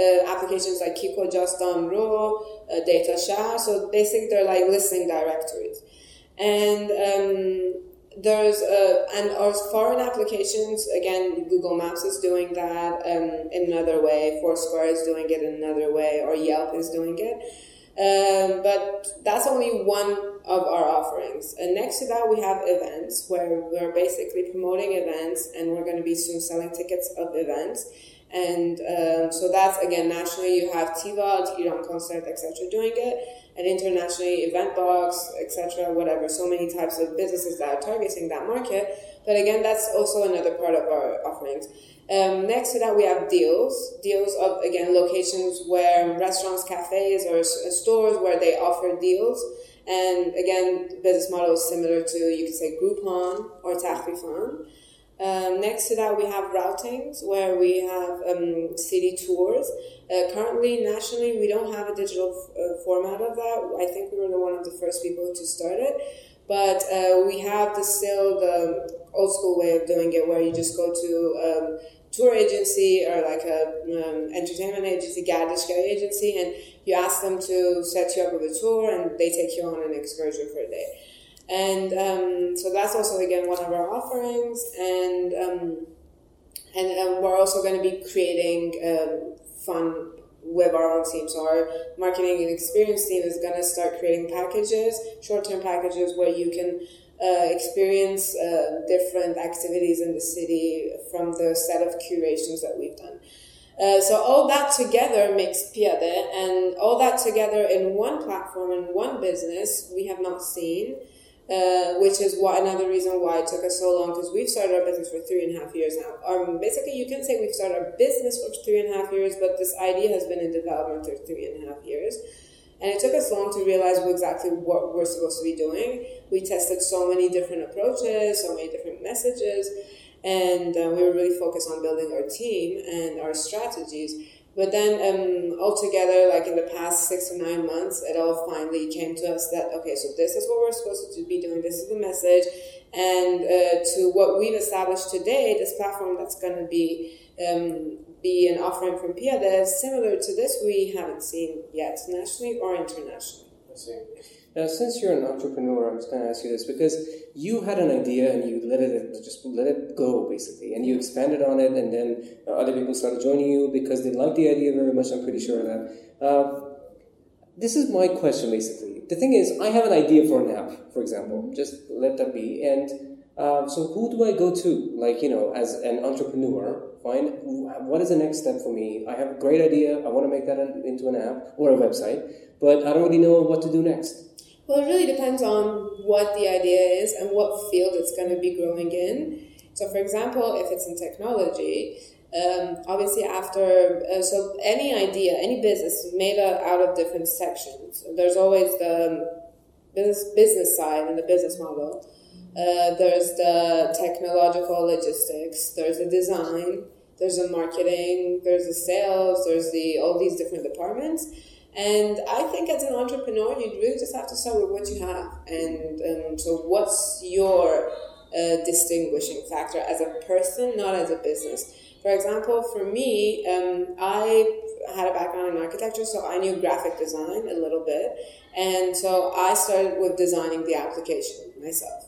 uh, applications like Kiko Just on Ro, uh, Data Shah. So basically, they're like listing directories. And um, there's uh, and our foreign applications again google maps is doing that um, in another way. Foursquare is doing it in another way. Or yelp is doing it. Um, but that's only one of our offerings. And next to that we have events where we're basically promoting events and we're going to be soon selling tickets of events and um, so that's again nationally you have TVOD, Iran Concert, etc. doing it, and internationally Eventbox, etc. Whatever. So many types of businesses that are targeting that market. But again, that's also another part of our offerings. Um, next to that, we have deals. Deals of again locations where restaurants, cafes, or stores where they offer deals. And again, business model is similar to you could say Groupon or Takhfifan. Um, next to that, we have routings where we have um, city tours. Uh, currently, nationally, we don't have a digital f- uh, format of that. I think we were the one of the first people to start it. But uh, we have the still the old school way of doing it where you just go to um, tour agency or like a um, entertainment agency, Gardishka agency, and you ask them to set you up with a tour and they take you on an excursion for a day. And um, so that's also again one of our offerings, and um, and um, we're also going to be creating um, fun with our own team. So our marketing and experience team is going to start creating packages, short-term packages where you can uh, experience uh, different activities in the city from the set of curations that we've done. Uh, so all that together makes Peeyade, and all that together in one platform in one business we have not seen. Uh, which is why another reason why it took us so long because we've started our business for three and a half years now. Um, basically, you can say we've started our business for three and a half years, but this idea has been in development for three and a half years. And it took us long to realize exactly what we're supposed to be doing. We tested so many different approaches, so many different messages, and uh, we were really focused on building our team and our strategies. But then um, altogether, like in the past six to nine months, it all finally came to us that, okay, so this is what we're supposed to be doing, this is the message. And uh, to what we've established today, this platform that's going to be um, be an offering from Peeyade, similar to this, we haven't seen yet, nationally or internationally. I see. Now, since you're an entrepreneur, I'm just going to ask you this because you had an idea and you let it just let it go basically, and you expanded on it, and then uh, other people started joining you because they liked the idea very much. I'm pretty sure of that. Uh, this is my question basically. The thing is, I have an idea for an app, for example. Just let that be, and uh, so who do I go to? Like you know, as an entrepreneur, fine. What is the next step for me? I have a great idea. I want to make that into an app or a website, but I don't really know what to do next. Well, it really depends on what the idea is and what field it's going to be growing in. So, for example, if it's in technology, um, obviously after uh, so any idea, any business is made out of different sections. There's always the business business side and the business model. Uh, there's the technological logistics. There's the design. There's the marketing. There's the sales. There's the all these different departments. And I think as an entrepreneur, you really just have to start with what you have. And um, so, what's your uh, distinguishing factor as a person, not as a business? For example, for me, um, I had a background in architecture, so I knew graphic design a little bit. And so I started with designing the application myself.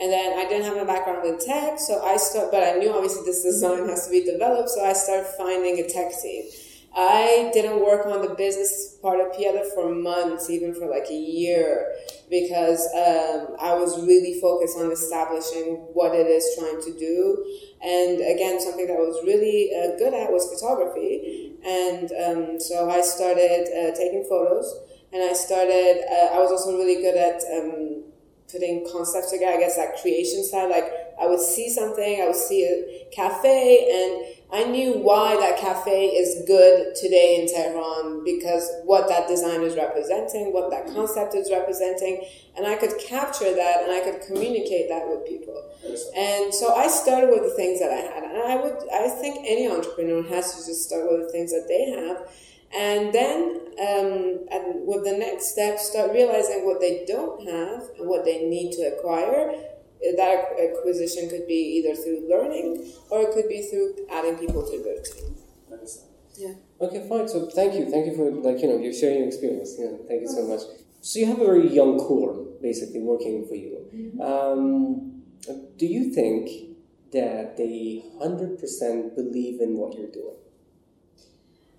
And then I didn't have a background in tech, so I start, but I knew obviously this design has to be developed, so I started finding a tech team. I didn't work on the business part of Peeyade for months, even for like a year, because um, I was really focused on establishing what it is trying to do. And again, something that I was really uh, good at was photography. And um, so I started uh, taking photos, and I started, uh, I was also really good at um, putting concepts together, I guess that creation side. Like I would see something, I would see a cafe, and I knew why that cafe is good today in Tehran because what that design is representing, what that concept is representing, and I could capture that and I could communicate that with people. And so I started with the things that I had, and I would, I think any entrepreneur has to just start with the things that they have, and then um, and with the next step, start realizing what they don't have and what they need to acquire that acquisition could be either through learning or it could be through adding people to their team. Yeah. Okay, fine. So thank you, thank you for like you know you're sharing your experience. Yeah, thank you so much. So you have a very young core basically working for you. Mm-hmm. Um, do you think that they hundred percent believe in what you're doing?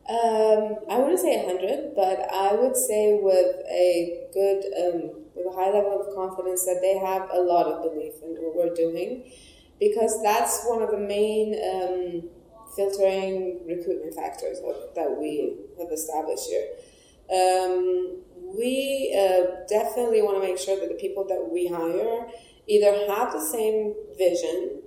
Um, I wouldn't say hundred, but I would say with a good um, with a high level of confidence that they have a lot of belief in what we're doing because that's one of the main um, filtering recruitment factors that we have established here. Um, we uh, definitely want to make sure that the people that we hire either have the same vision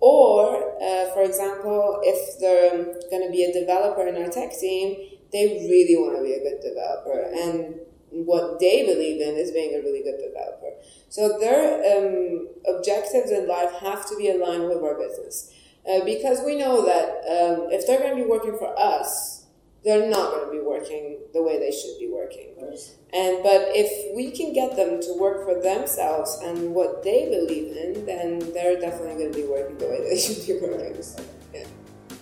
or, uh, for example, if they're going to be a developer in our tech team, they really want to be a good developer. And what they believe in is being a really good developer. So their um, objectives in life have to be aligned with our business. Uh, because we know that um, if they're going to be working for us, they're not going to be working the way they should be working. And but if we can get them to work for themselves and what they believe in, then they're definitely going to be working the way they <laughs> should be working. Yeah.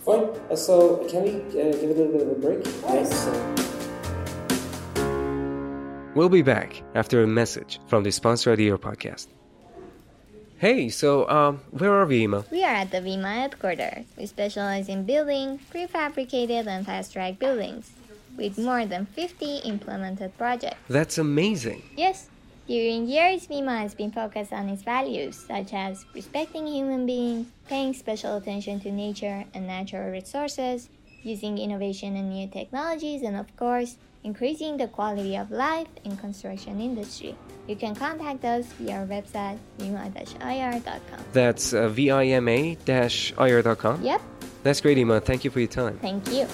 Fine. Uh, so can we uh, give a little bit of a break? Yes. We'll be back after a message from the sponsor of the Year podcast. Hey, so um, where are we, Ima? We are at the VIMA headquarters. We specialize in building prefabricated and fast-track buildings with more than 50 implemented projects. That's amazing. Yes. During years, VIMA has been focused on its values, such as respecting human beings, paying special attention to nature and natural resources, using innovation and new technologies, and of course, increasing the quality of life in construction industry. You can contact us via our website vima-ir.com. That's uh, vima-ir.com? Yep. That's great, Ima. Thank you for your time. Thank you.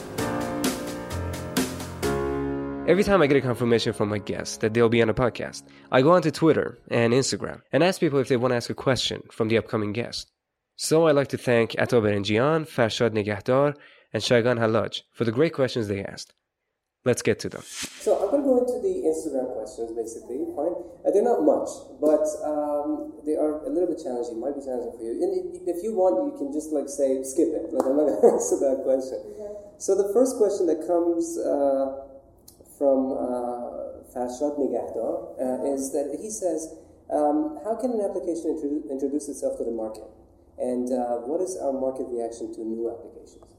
Every time I get a confirmation from my guest that they'll be on a podcast, I go onto Twitter and Instagram and ask people if they want to ask a question from the upcoming guest. So I'd like to thank Ato Berenjian, Farshad Negahdar, and Shagan Halaj for the great questions they asked. Let's get to them. So I'm going to go into the Instagram questions, basically. Fine. Uh, they're not much, but um, they are a little bit challenging. Might be challenging for you. And if you want, you can just like say skip it. Like I'm not going <laughs> to answer that question. So the first question that comes uh, from uh, Farshad Negahdar uh, is that he says, um, "How can an application introdu- introduce itself to the market? And uh, what is our market reaction to new applications?"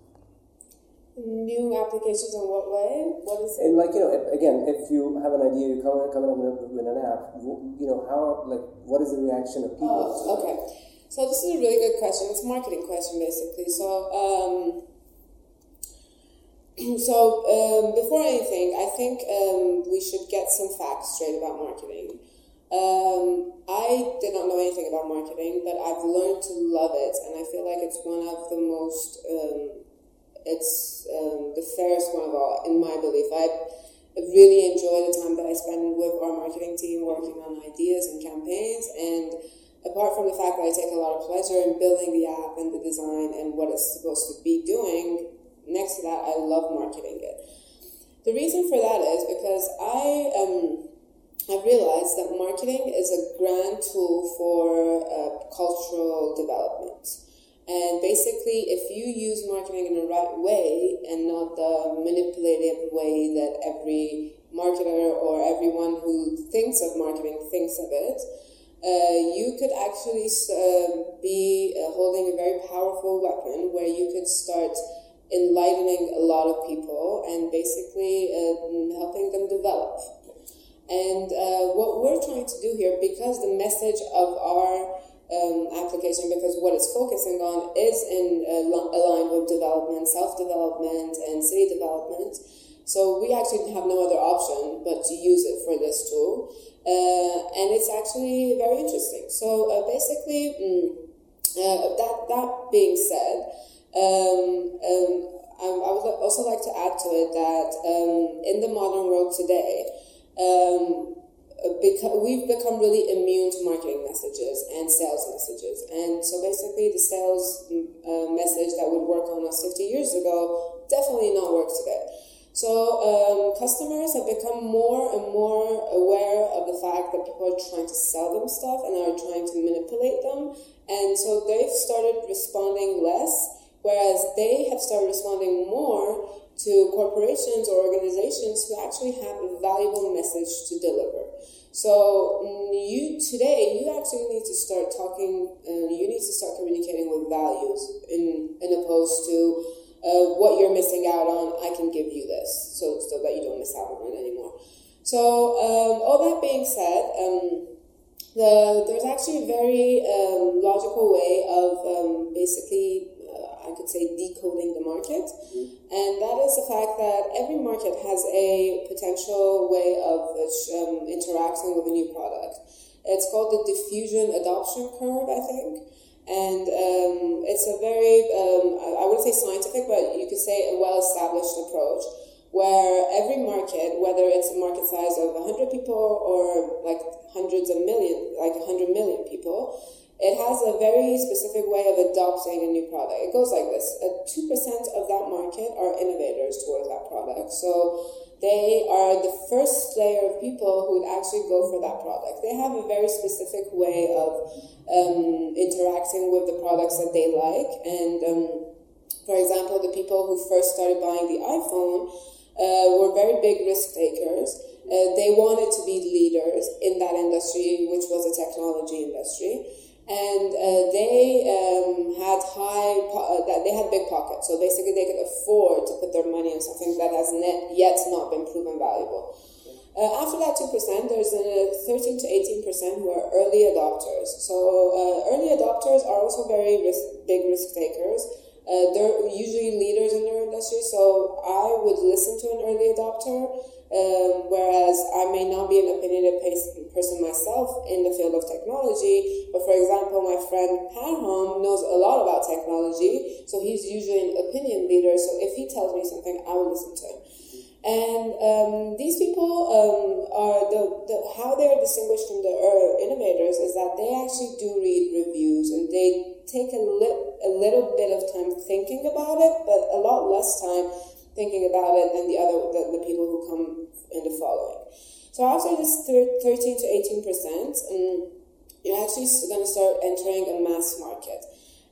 New applications in what way? What is it? And like you know, if, again, if you have an idea, you're coming coming up with, with an app. You know, how like what is the reaction of people? Oh, okay. So this is a really good question. It's a marketing question, basically. So um, <clears throat> so um, before anything, I think um, we should get some facts straight about marketing. Um, I did not know anything about marketing, but I've learned to love it, and I feel like it's one of the most, um, it's um, the fairest one of all, in my belief. I really enjoy the time that I spend with our marketing team working on ideas and campaigns, and apart from the fact that I take a lot of pleasure in building the app and the design and what it's supposed to be doing, next to that, I love marketing it. The reason for that is because I um, I've realized that marketing is a grand tool for uh, cultural development. And basically, if you use marketing in the right way and not the manipulative way that every marketer or everyone who thinks of marketing thinks of it, uh, you could actually uh, be uh, holding a very powerful weapon where you could start enlightening a lot of people and basically uh, helping them develop. And uh, what we're trying to do here, because the message of our um, application, because what it's focusing on is in uh, aligned with development, self development, and city development. So we actually have no other option but to use it for this tool. Uh, and it's actually very interesting. So uh, basically, mm, uh, that, that being said, um, um, I, I, would also like to add to it that um, in the modern world today, um, because we've become really immune to marketing messages and sales messages. And so basically, the sales uh, message that would work on us 50 years ago definitely not work today. So um, customers have become more and more aware of the fact that people are trying to sell them stuff and are trying to manipulate them. And so they've started responding less whereas they have started responding more to corporations or organizations who actually have a valuable message to deliver. So mm, you today you actually need to start talking. Uh, you need to start communicating with values in in opposed to uh, what you're missing out on. I can give you this, so so that you don't miss out on it anymore. So um, all that being said. Um, the, there's actually a very um, logical way of um, basically I could say, decoding the market. Mm-hmm. And that is the fact that every market has a potential way of um, interacting with a new product. It's called the diffusion adoption curve, I think. And um, it's a very, um, I wouldn't say scientific, but you could say a well established approach where every market, whether it's a market size of 100 people or like hundreds of million, like 100 million people, it has a very specific way of adopting a new product. It goes like this: two percent of that market are innovators towards that product. So they are the first layer of people who would actually go for that product. They have a very specific way of um, interacting with the products that they like. And um, for example, the people who first started buying the iPhone uh, were very big risk takers. Uh, they wanted to be leaders in that industry, which was a technology industry and uh, they um, had high po- uh, they had big pockets. So basically they could afford to put their money on something that has net, yet not been proven valuable. Uh, after that 2% there's a 13 to 18% who are early adopters. So uh, early adopters are also very risk, big risk takers. Uh, they're usually leaders in their industry. So i would listen to an early adopter um, whereas I may not be an opinionated person myself in the field of technology, but for example, my friend Parham knows a lot about technology, so he's usually an opinion leader. So if he tells me something, I will listen to him. And um, these people um, are the, the, how they are distinguished from the uh, innovators is that they actually do read reviews and they take a, li- a little bit of time thinking about it, but a lot less time thinking about it than the other the, the people who come in the following. So after this 13 to 18 percent, um, you're actually going to start entering a mass market,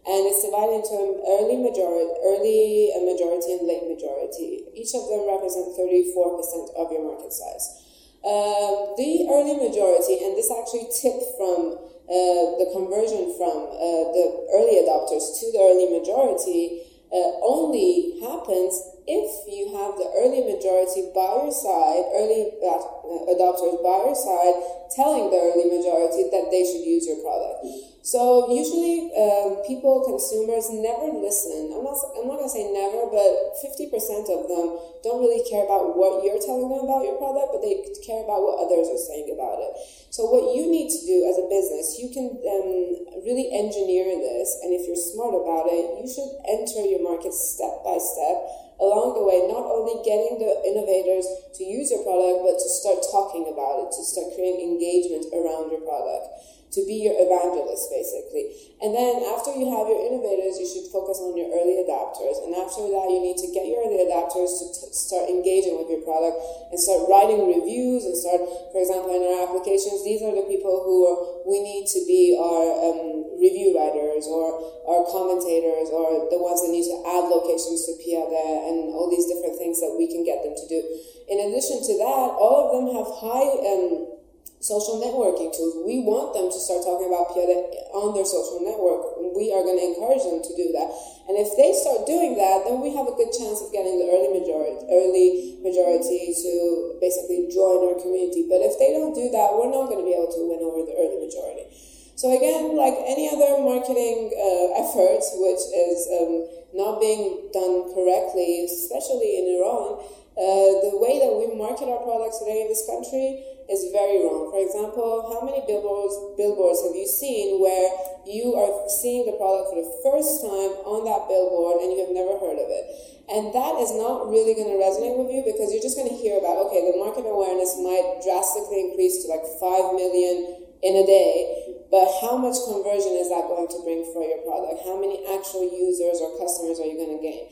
and it's divided into an early majority, early majority, and late majority. Each of them represent 34 percent of your market size. Um, the early majority, and this actually tipped from uh, the conversion from uh, the early adopters to the early majority uh, only happens if you have the early majority by your side, early uh, adopters by your side, telling the early majority that they should use your product. So usually, um, people, consumers never listen. I'm not, I'm not gonna say never, but 50% of them don't really care about what you're telling them about your product, but they care about what others are saying about it. So what you need to do as a business, you can um, really engineer this, and if you're smart about it, you should enter your market step by step along the way, not only getting the innovators to use your product, but to start talking about it, to start creating engagement around your product to be your evangelist, basically. And then after you have your innovators, you should focus on your early adapters. And after that, you need to get your early adapters to t- start engaging with your product and start writing reviews and start, for example, in our applications, these are the people who are, we need to be our um, review writers or our commentators or the ones that need to add locations to Peeyade and all these different things that we can get them to do. In addition to that, all of them have high um, social networking tools. We want them to start talking about Peeyade on their social network. We are going to encourage them to do that. And if they start doing that, then we have a good chance of getting the early majority, early majority to basically join our community. But if they don't do that, we're not going to be able to win So again, like any other marketing uh, effort, which is um, not being done correctly, especially in Iran, uh, the way that we market our products today in this country is very wrong. For example, how many billboards billboards have you seen where you are seeing the product for the first time on that billboard and you have never heard of it? And that is not really going to resonate with you because you're just going to hear about, okay, the market awareness might drastically increase to like 5 million in a day, but how much conversion is that going to bring for your product? How many actual users or customers are you going to gain?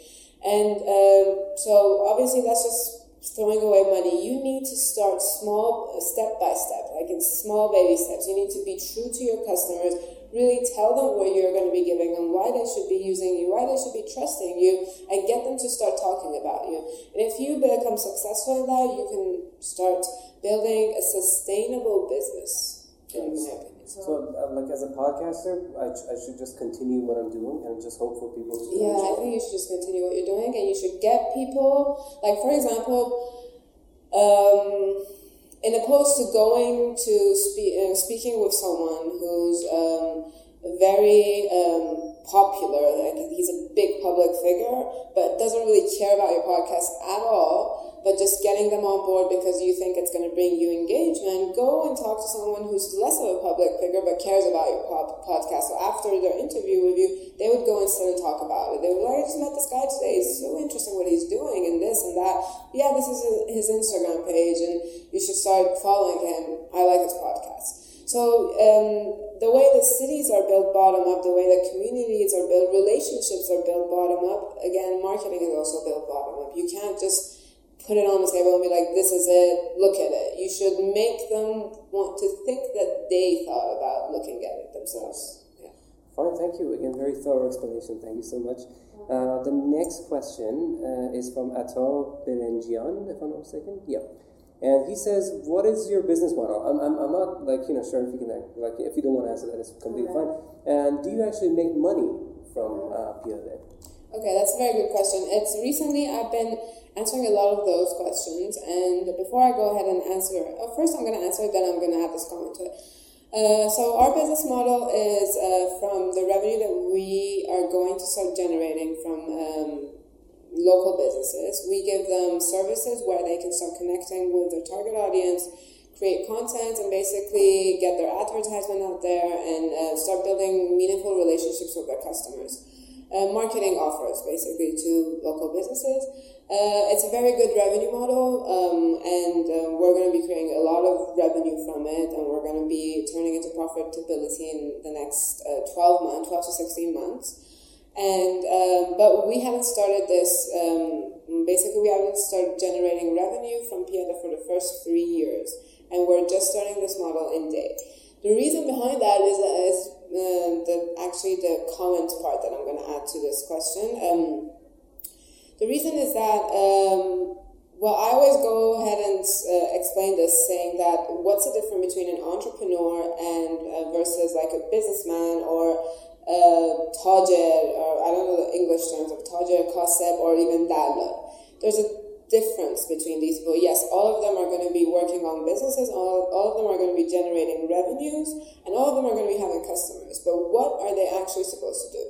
And um, so obviously that's just throwing away money. You need to start small, step by step, like in small baby steps. You need to be true to your customers. Really tell them what you're going to be giving them, why they should be using you, why they should be trusting you, and get them to start talking about you. And if you become successful in that, you can start building a sustainable business, in my opinion. So, uh, like as a podcaster, I, I should just continue what I'm doing and just hope for people to. Yeah, I think you should just continue what you're doing, and you should get people. Like for example, um, in opposed to going to speak, uh, speaking with someone who's um, very um, popular, like he's a big public figure, but doesn't really care about your podcast at all but just getting them on board because you think it's going to bring you engagement, go and talk to someone who's less of a public figure but cares about your pod- podcast. So after their interview with you, they would go and sit and talk about it. They would I just met this guy today. It's so interesting what he's doing and this and that. Yeah, this is his Instagram page and you should start following him. I like his podcast. So um, the way the cities are built bottom up, the way the communities are built, relationships are built bottom up. Again, marketing is also built bottom up. You can't just put it on the table and be like, this is it, look at it. You should make them want to think that they thought about looking at it themselves. Yeah. Fine, thank you. Again, very thorough explanation. Thank you so much. Uh, the next question uh, is from Ato Berenjian, if I'm not mistaken. Yeah. And he says, what is your business model? I'm, I'm, I'm not like, you know, sure if you can, like, if you don't want to answer that, it's completely fine. And do you actually make money from uh, Peeyade? Okay, that's a very good question. It's recently I've been answering a lot of those questions. And before I go ahead and answer, uh, first I'm going to answer, then I'm going to add this comment to it. Uh, so our business model is uh, from the revenue that we are going to start generating from um, local businesses. We give them services where they can start connecting with their target audience, create content, and basically get their advertisement out there and uh, start building meaningful relationships with their customers. Uh, marketing offers basically to local businesses. Uh, it's a very good revenue model, um, and uh, we're going to be creating a lot of revenue from it, and we're going to be turning into profitability in the next uh, 12 months, 12 to 16 months. And um, but we haven't started this. Um, basically, we haven't started generating revenue from Peeyade for the first three years, and we're just starting this model in day. The reason behind that is, is uh, the actually the comment part that I'm going to add to this question. The reason is that, um, well, I always go ahead and uh, explain this saying that what's the difference between an entrepreneur and uh, versus like a businessman or a tajer, or I don't know the English terms of tajer, kaseb, or even dalla. There's a difference between these people. Yes, all of them are going to be working on businesses, all, all of them are going to be generating revenues, and all of them are going to be having customers. But what are they actually supposed to do?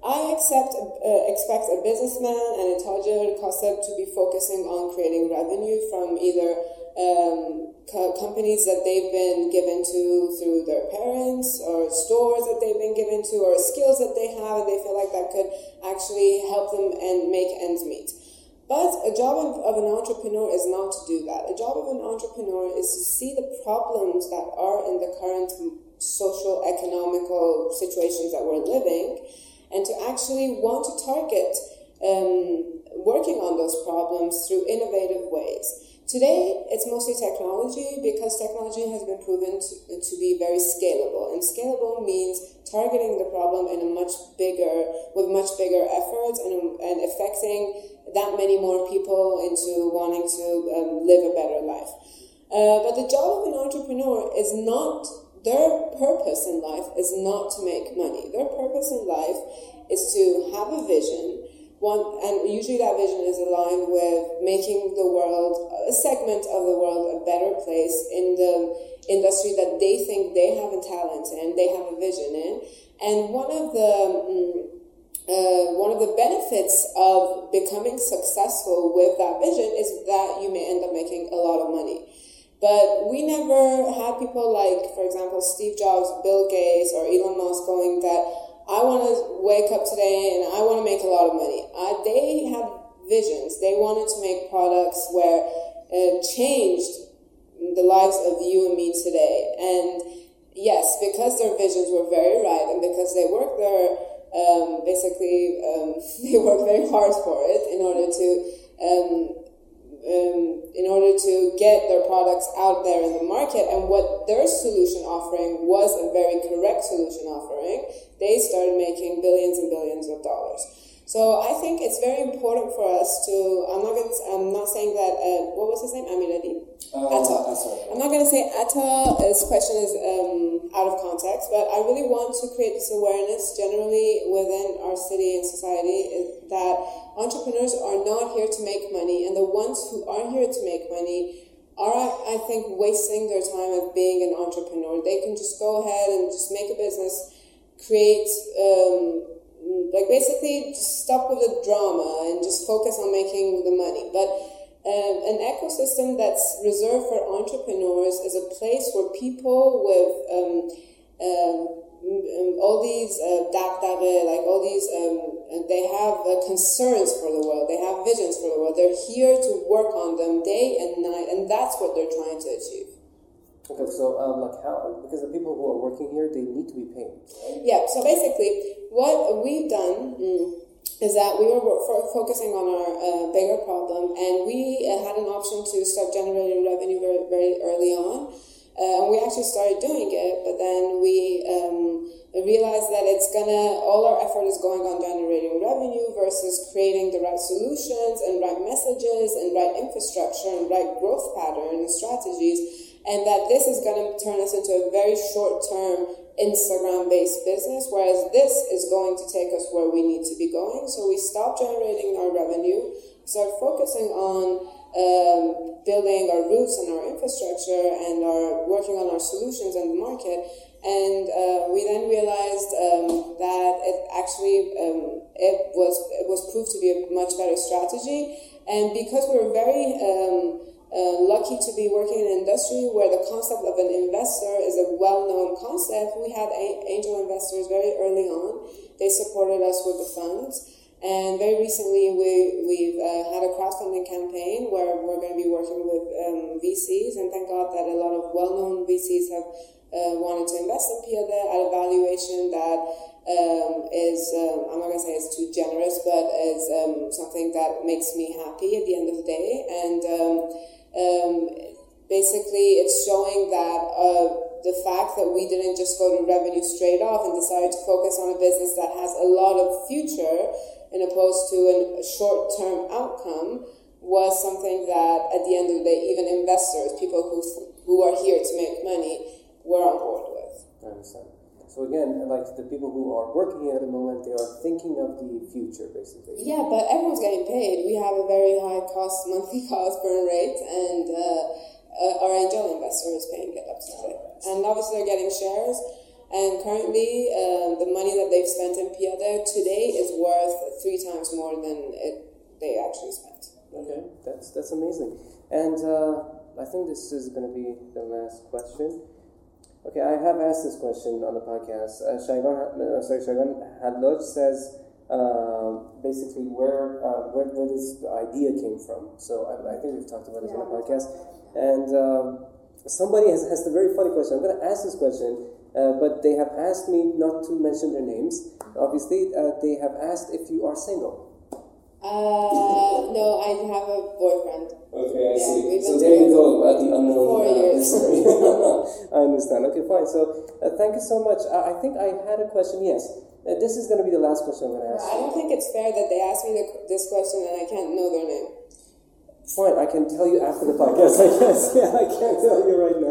I accept, uh, expect a businessman and a tajir concept to be focusing on creating revenue from either um, co- companies that they've been given to through their parents or stores that they've been given to or skills that they have and they feel like that could actually help them and make ends meet. But a job of an entrepreneur is not to do that. A job of an entrepreneur is to see the problems that are in the current social, economical situations that we're living and to actually want to target um, working on those problems through innovative ways. Today, it's mostly technology because technology has been proven to, to, be very scalable. And scalable means targeting the problem in a much bigger, with much bigger efforts and, and affecting that many more people into wanting to um, live a better life. Uh, but the job of an entrepreneur is not their purpose in life is not to make money. Their purpose in life is to have a vision, one, and usually that vision is aligned with making the world, a segment of the world, a better place in the industry that they think they have a talent in, they have a vision in. And one of the um, uh, one of the benefits of becoming successful with that vision is that you may end up making a lot of money. But we never had people like, for example, Steve Jobs, Bill Gates, or Elon Musk going that I want to wake up today and I want to make a lot of money. Uh, they had visions. They wanted to make products where it changed the lives of you and me today. And yes, because their visions were very right and because they worked their, um, basically, um, <laughs> they worked very hard for it in order to um, um, in order to get their products out there in the market and what their solution offering was a very correct solution offering, they started making billions and billions of dollars. So I think it's very important for us to. I'm not going. To, I'm not saying that. Uh, what was his name? Amir Adi. Uh, Atta. I'm not going to say Atta. This question is um, out of context, but I really want to create this awareness generally within our city and society that entrepreneurs are not here to make money, and the ones who are here to make money are, I think, wasting their time of being an entrepreneur. They can just go ahead and just make a business, create. Um, like basically just stop with the drama and just focus on making the money. But um, an ecosystem that's reserved for entrepreneurs is a place where people with um, um, all these uh, like all these, um, they have uh, concerns for the world, they have visions for the world. They're here to work on them day and night, and that's what they're trying to achieve. Okay, so um, like how? Because the people who are working here, they need to be paid. Right? Yeah. So basically, what we've done mm, is that we were focusing on our uh, bigger problem, and we uh, had an option to start generating revenue very very early on. Uh, and we actually started doing it, but then we um, realized that it's gonna all our effort is going on generating revenue versus creating the right solutions and right messages and right infrastructure and right growth pattern and strategies and that this is going to turn us into a very short term Instagram based business, whereas this is going to take us where we need to be going. So we stop generating our revenue, start focusing on um, building our roots and our infrastructure and are working on our solutions in the market. And uh, we then realized um, that it actually um, it was it was proved to be a much better strategy. And because we we're very um, uh, lucky to be working in an industry where the concept of an investor is a well-known concept. We had angel investors very early on. They supported us with the funds. And very recently, we, we've uh, had a crowdfunding campaign where we're going to be working with um, VCs. And thank God that a lot of well-known VCs have uh, wanted to invest in Peeyade at a valuation that um, is, um, I'm not going to say it's too generous, but is um, something that makes me happy at the end of the day. And um, um, basically, it's showing that uh, the fact that we didn't just go to revenue straight off and decided to focus on a business that has a lot of future, in opposed to a short term outcome, was something that at the end of the day, even investors, people who who are here to make money, were on board with. I understand. So again, like the people who are working here at the moment, they are thinking of the future, basically. Yeah, but everyone's getting paid. We have a very high cost monthly <laughs> cost burn rate, and uh, uh, our angel investor is paying it up to it. And obviously, they're getting shares. And currently, uh, the money that they've spent in Peeyade today is worth three times more than it, they actually spent. Okay, that's that's amazing. And uh, I think this is going to be the last question. Okay, I have asked this question on the podcast. Uh, Shaivan, uh, sorry, Shaivan Hadloj says uh, basically where, uh, where where this idea came from. So I, I think we've talked about this on the podcast. And um, somebody has asked a very funny question. I'm going to ask this question. Uh, but they have asked me not to mention their names. Obviously, uh, they have asked if you are single. Uh, no, I have a boyfriend. Okay, I Yeah, see. So there you go, uh, the unknown four uh, years. <laughs> <laughs> I understand. Okay, fine. So uh, thank you so much. Uh, I think I had a question. Yes, uh, this is going to be the last question I'm going to ask. I don't think it's fair that they ask me the, this question and I can't know their name. Fine, I can tell you after the podcast. I guess. <laughs> Yeah, I can't tell you right now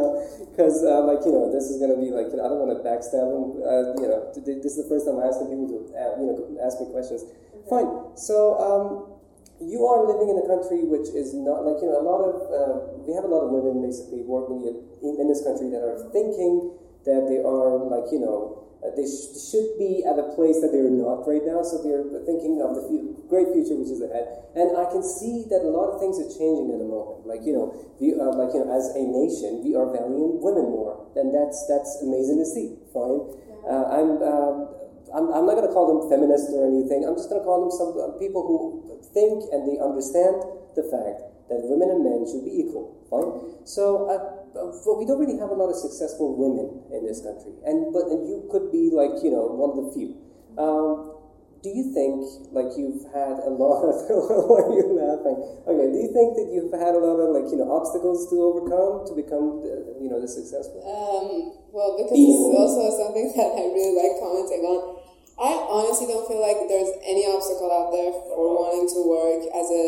because, uh, like, you know, this is going to be like, you know, I don't want to backstab them. Uh, you know, th- th- this is the first time I'm asking people to, uh, you know, ask me questions. Fine. So, um, you are living in a country which is not like you know a lot of uh, we have a lot of women basically working in, in this country that are thinking that they are like you know uh, they sh- should be at a place that they're not right now so they're thinking of the fu- great future which is ahead and i can see that a lot of things are changing at the moment like you know we uh, like you know as a nation we are valuing women more and that's that's amazing to see fine uh, i'm um, I'm, I'm not going to call them feminists or anything. I'm just going to call them some uh, people who think and they understand the fact that women and men should be equal. Fine. So, uh, but we don't really have a lot of successful women in this country, and but and you could be like you know one of the few. Um, do you think like you've had a lot of why are you laughing? Okay, do you think that you've had a lot of like you know obstacles to overcome to become the, you know the successful? Um, well, because this is also something <laughs> that I really like commenting on. I honestly don't feel like there's any obstacle out there for wanting to work as a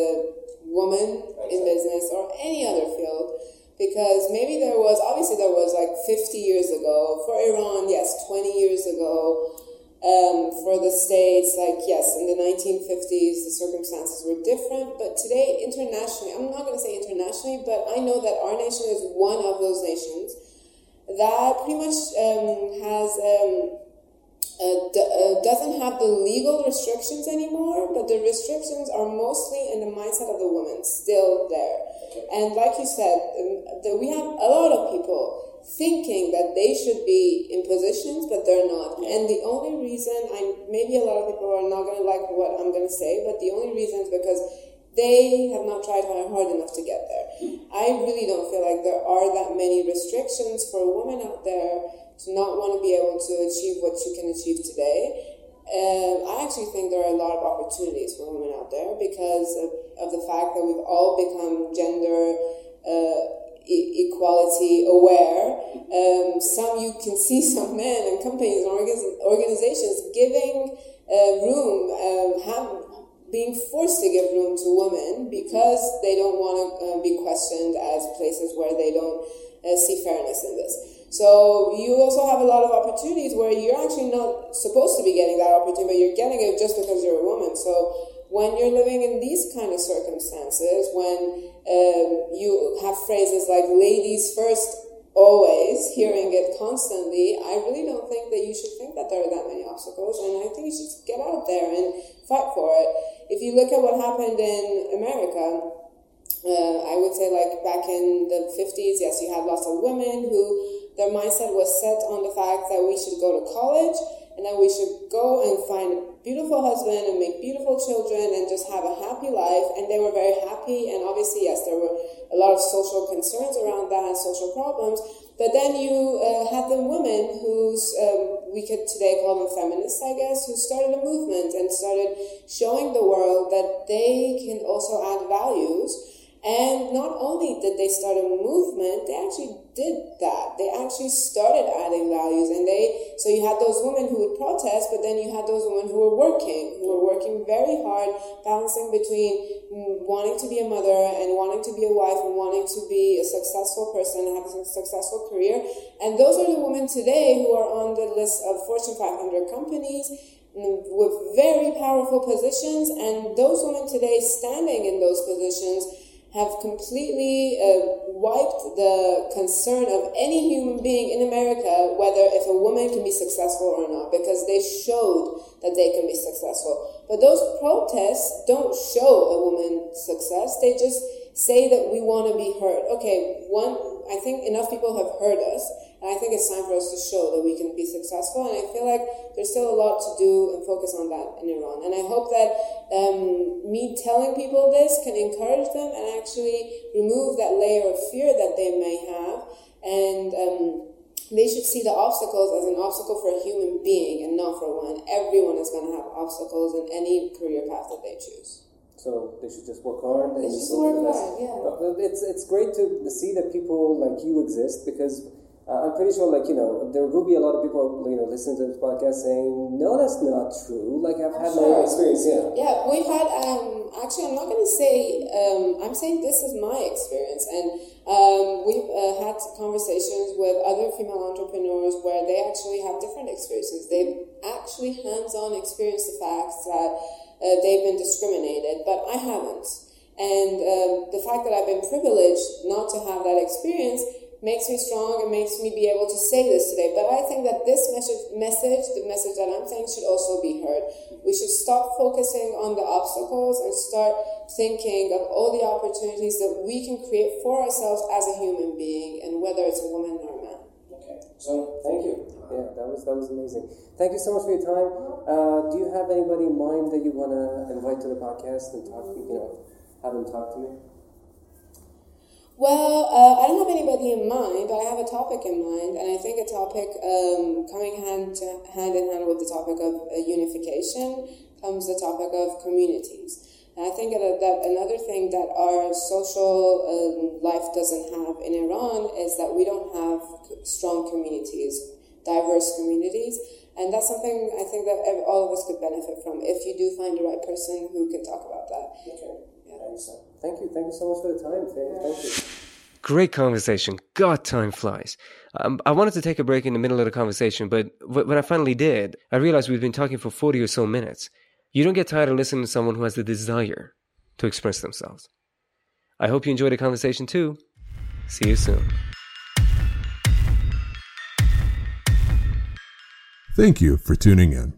woman in business or any other field. Because maybe there was, obviously, there was like 50 years ago. For Iran, yes, 20 years ago. Um, for the States, like, yes, in the 1950s, the circumstances were different. But today, internationally, I'm not going to say internationally, but I know that our nation is one of those nations that pretty much um, has. Um, uh, d- uh, doesn't have the legal restrictions anymore, but the restrictions are mostly in the mindset of the woman, still there. And like you said, um, the, we have a lot of people thinking that they should be in positions, but they're not. And the only reason, I maybe a lot of people are not going to like what I'm going to say, but the only reason is because they have not tried hard hard enough to get there. I really don't feel like there are that many restrictions for women out there to not want to be able to achieve what you can achieve today. Um, I actually think there are a lot of opportunities for women out there because of, of the fact that we've all become gender uh, e- equality aware. Um, some you can see some men and companies and orga- organizations giving uh, room, um, have, being forced to give room to women because they don't want to uh, be questioned as places where they don't uh, see fairness in this. So you also have a lot of opportunities where you're actually not supposed to be getting that opportunity, but you're getting it just because you're a woman. So when you're living in these kind of circumstances, when um, you have phrases like "ladies first, always," hearing it constantly, I really don't think that you should think that there are that many obstacles, and I think you should get out there and fight for it. If you look at what happened in America, uh, I would say like in the 50s, yes, you had lots of women who their mindset was set on the fact that we should go to college and that we should go and find a beautiful husband and make beautiful children and just have a happy life. And they were very happy. And obviously, yes, there were a lot of social concerns around that and social problems. But then you uh, had the women who's, um, we could today call them feminists, I guess, who started a movement and started showing the world that they can also add values. And not only did they start a movement, they actually did that. They actually started adding values. And they, so you had those women who would protest, but then you had those women who were working, who were working very hard, balancing between wanting to be a mother and wanting to be a wife and wanting to be a successful person and have a successful career. And those are the women today who are on the list of Fortune 500 companies with very powerful positions. And those women today standing in those positions have completely uh, wiped the concern of any human being in America, whether if a woman can be successful or not, because they showed that they can be successful. But those protests don't show a woman success. They just say that we want to be heard. Okay, one, I think enough people have heard us and I think it's time for us to show that we can be successful. And I feel like there's still a lot to do and focus on that in Iran. And I hope that um, me telling people this can encourage them and actually remove that layer of fear that they may have. And um, they should see the obstacles as an obstacle for a human being and not for one. Everyone is going to have obstacles in any career path that they choose. So they should just work hard. They should work hard, yeah. It's it's great to see that people like you exist because uh, I'm pretty sure, like, you know, there will be a lot of people, you know, listening to this podcast saying, no, that's not true. Like, I've had sure. my own experience, yeah. Yeah, we've had, um, actually, I'm not going to say, um, I'm saying this is my experience. And um, we've uh, had conversations with other female entrepreneurs where they actually have different experiences. They've actually hands on experienced the facts that uh, they've been discriminated, but I haven't. And um, the fact that I've been privileged not to have that experience makes me strong and makes me be able to say this today. But I think that this message, message, the message that I'm saying, should also be heard. We should stop focusing on the obstacles and start thinking of all the opportunities that we can create for ourselves as a human being, and whether it's a woman or a man. Okay, so thank you. Yeah, that was that was amazing. Thank you so much for your time. Uh, do you have anybody in mind that you want to invite to the podcast and talk? You know, have them talk to me. Well, uh, I don't have anybody in mind, but I have a topic in mind, and I think a topic um, coming hand, to, hand in hand with the topic of uh, unification comes the topic of communities. And I think that, that another thing that our social um, life doesn't have in Iran is that we don't have strong communities, diverse communities. And that's something I think that all of us could benefit from if you do find the right person who can talk about that. Okay. Thank you. Thank you so much for the time. Thank you. Great conversation. God, time flies. Um, I wanted to take a break in the middle of the conversation, but when I finally did, I realized we've been talking for 40 or so minutes. You don't get tired of listening to someone who has the desire to express themselves. I hope you enjoyed the conversation too. See you soon. Thank you for tuning in.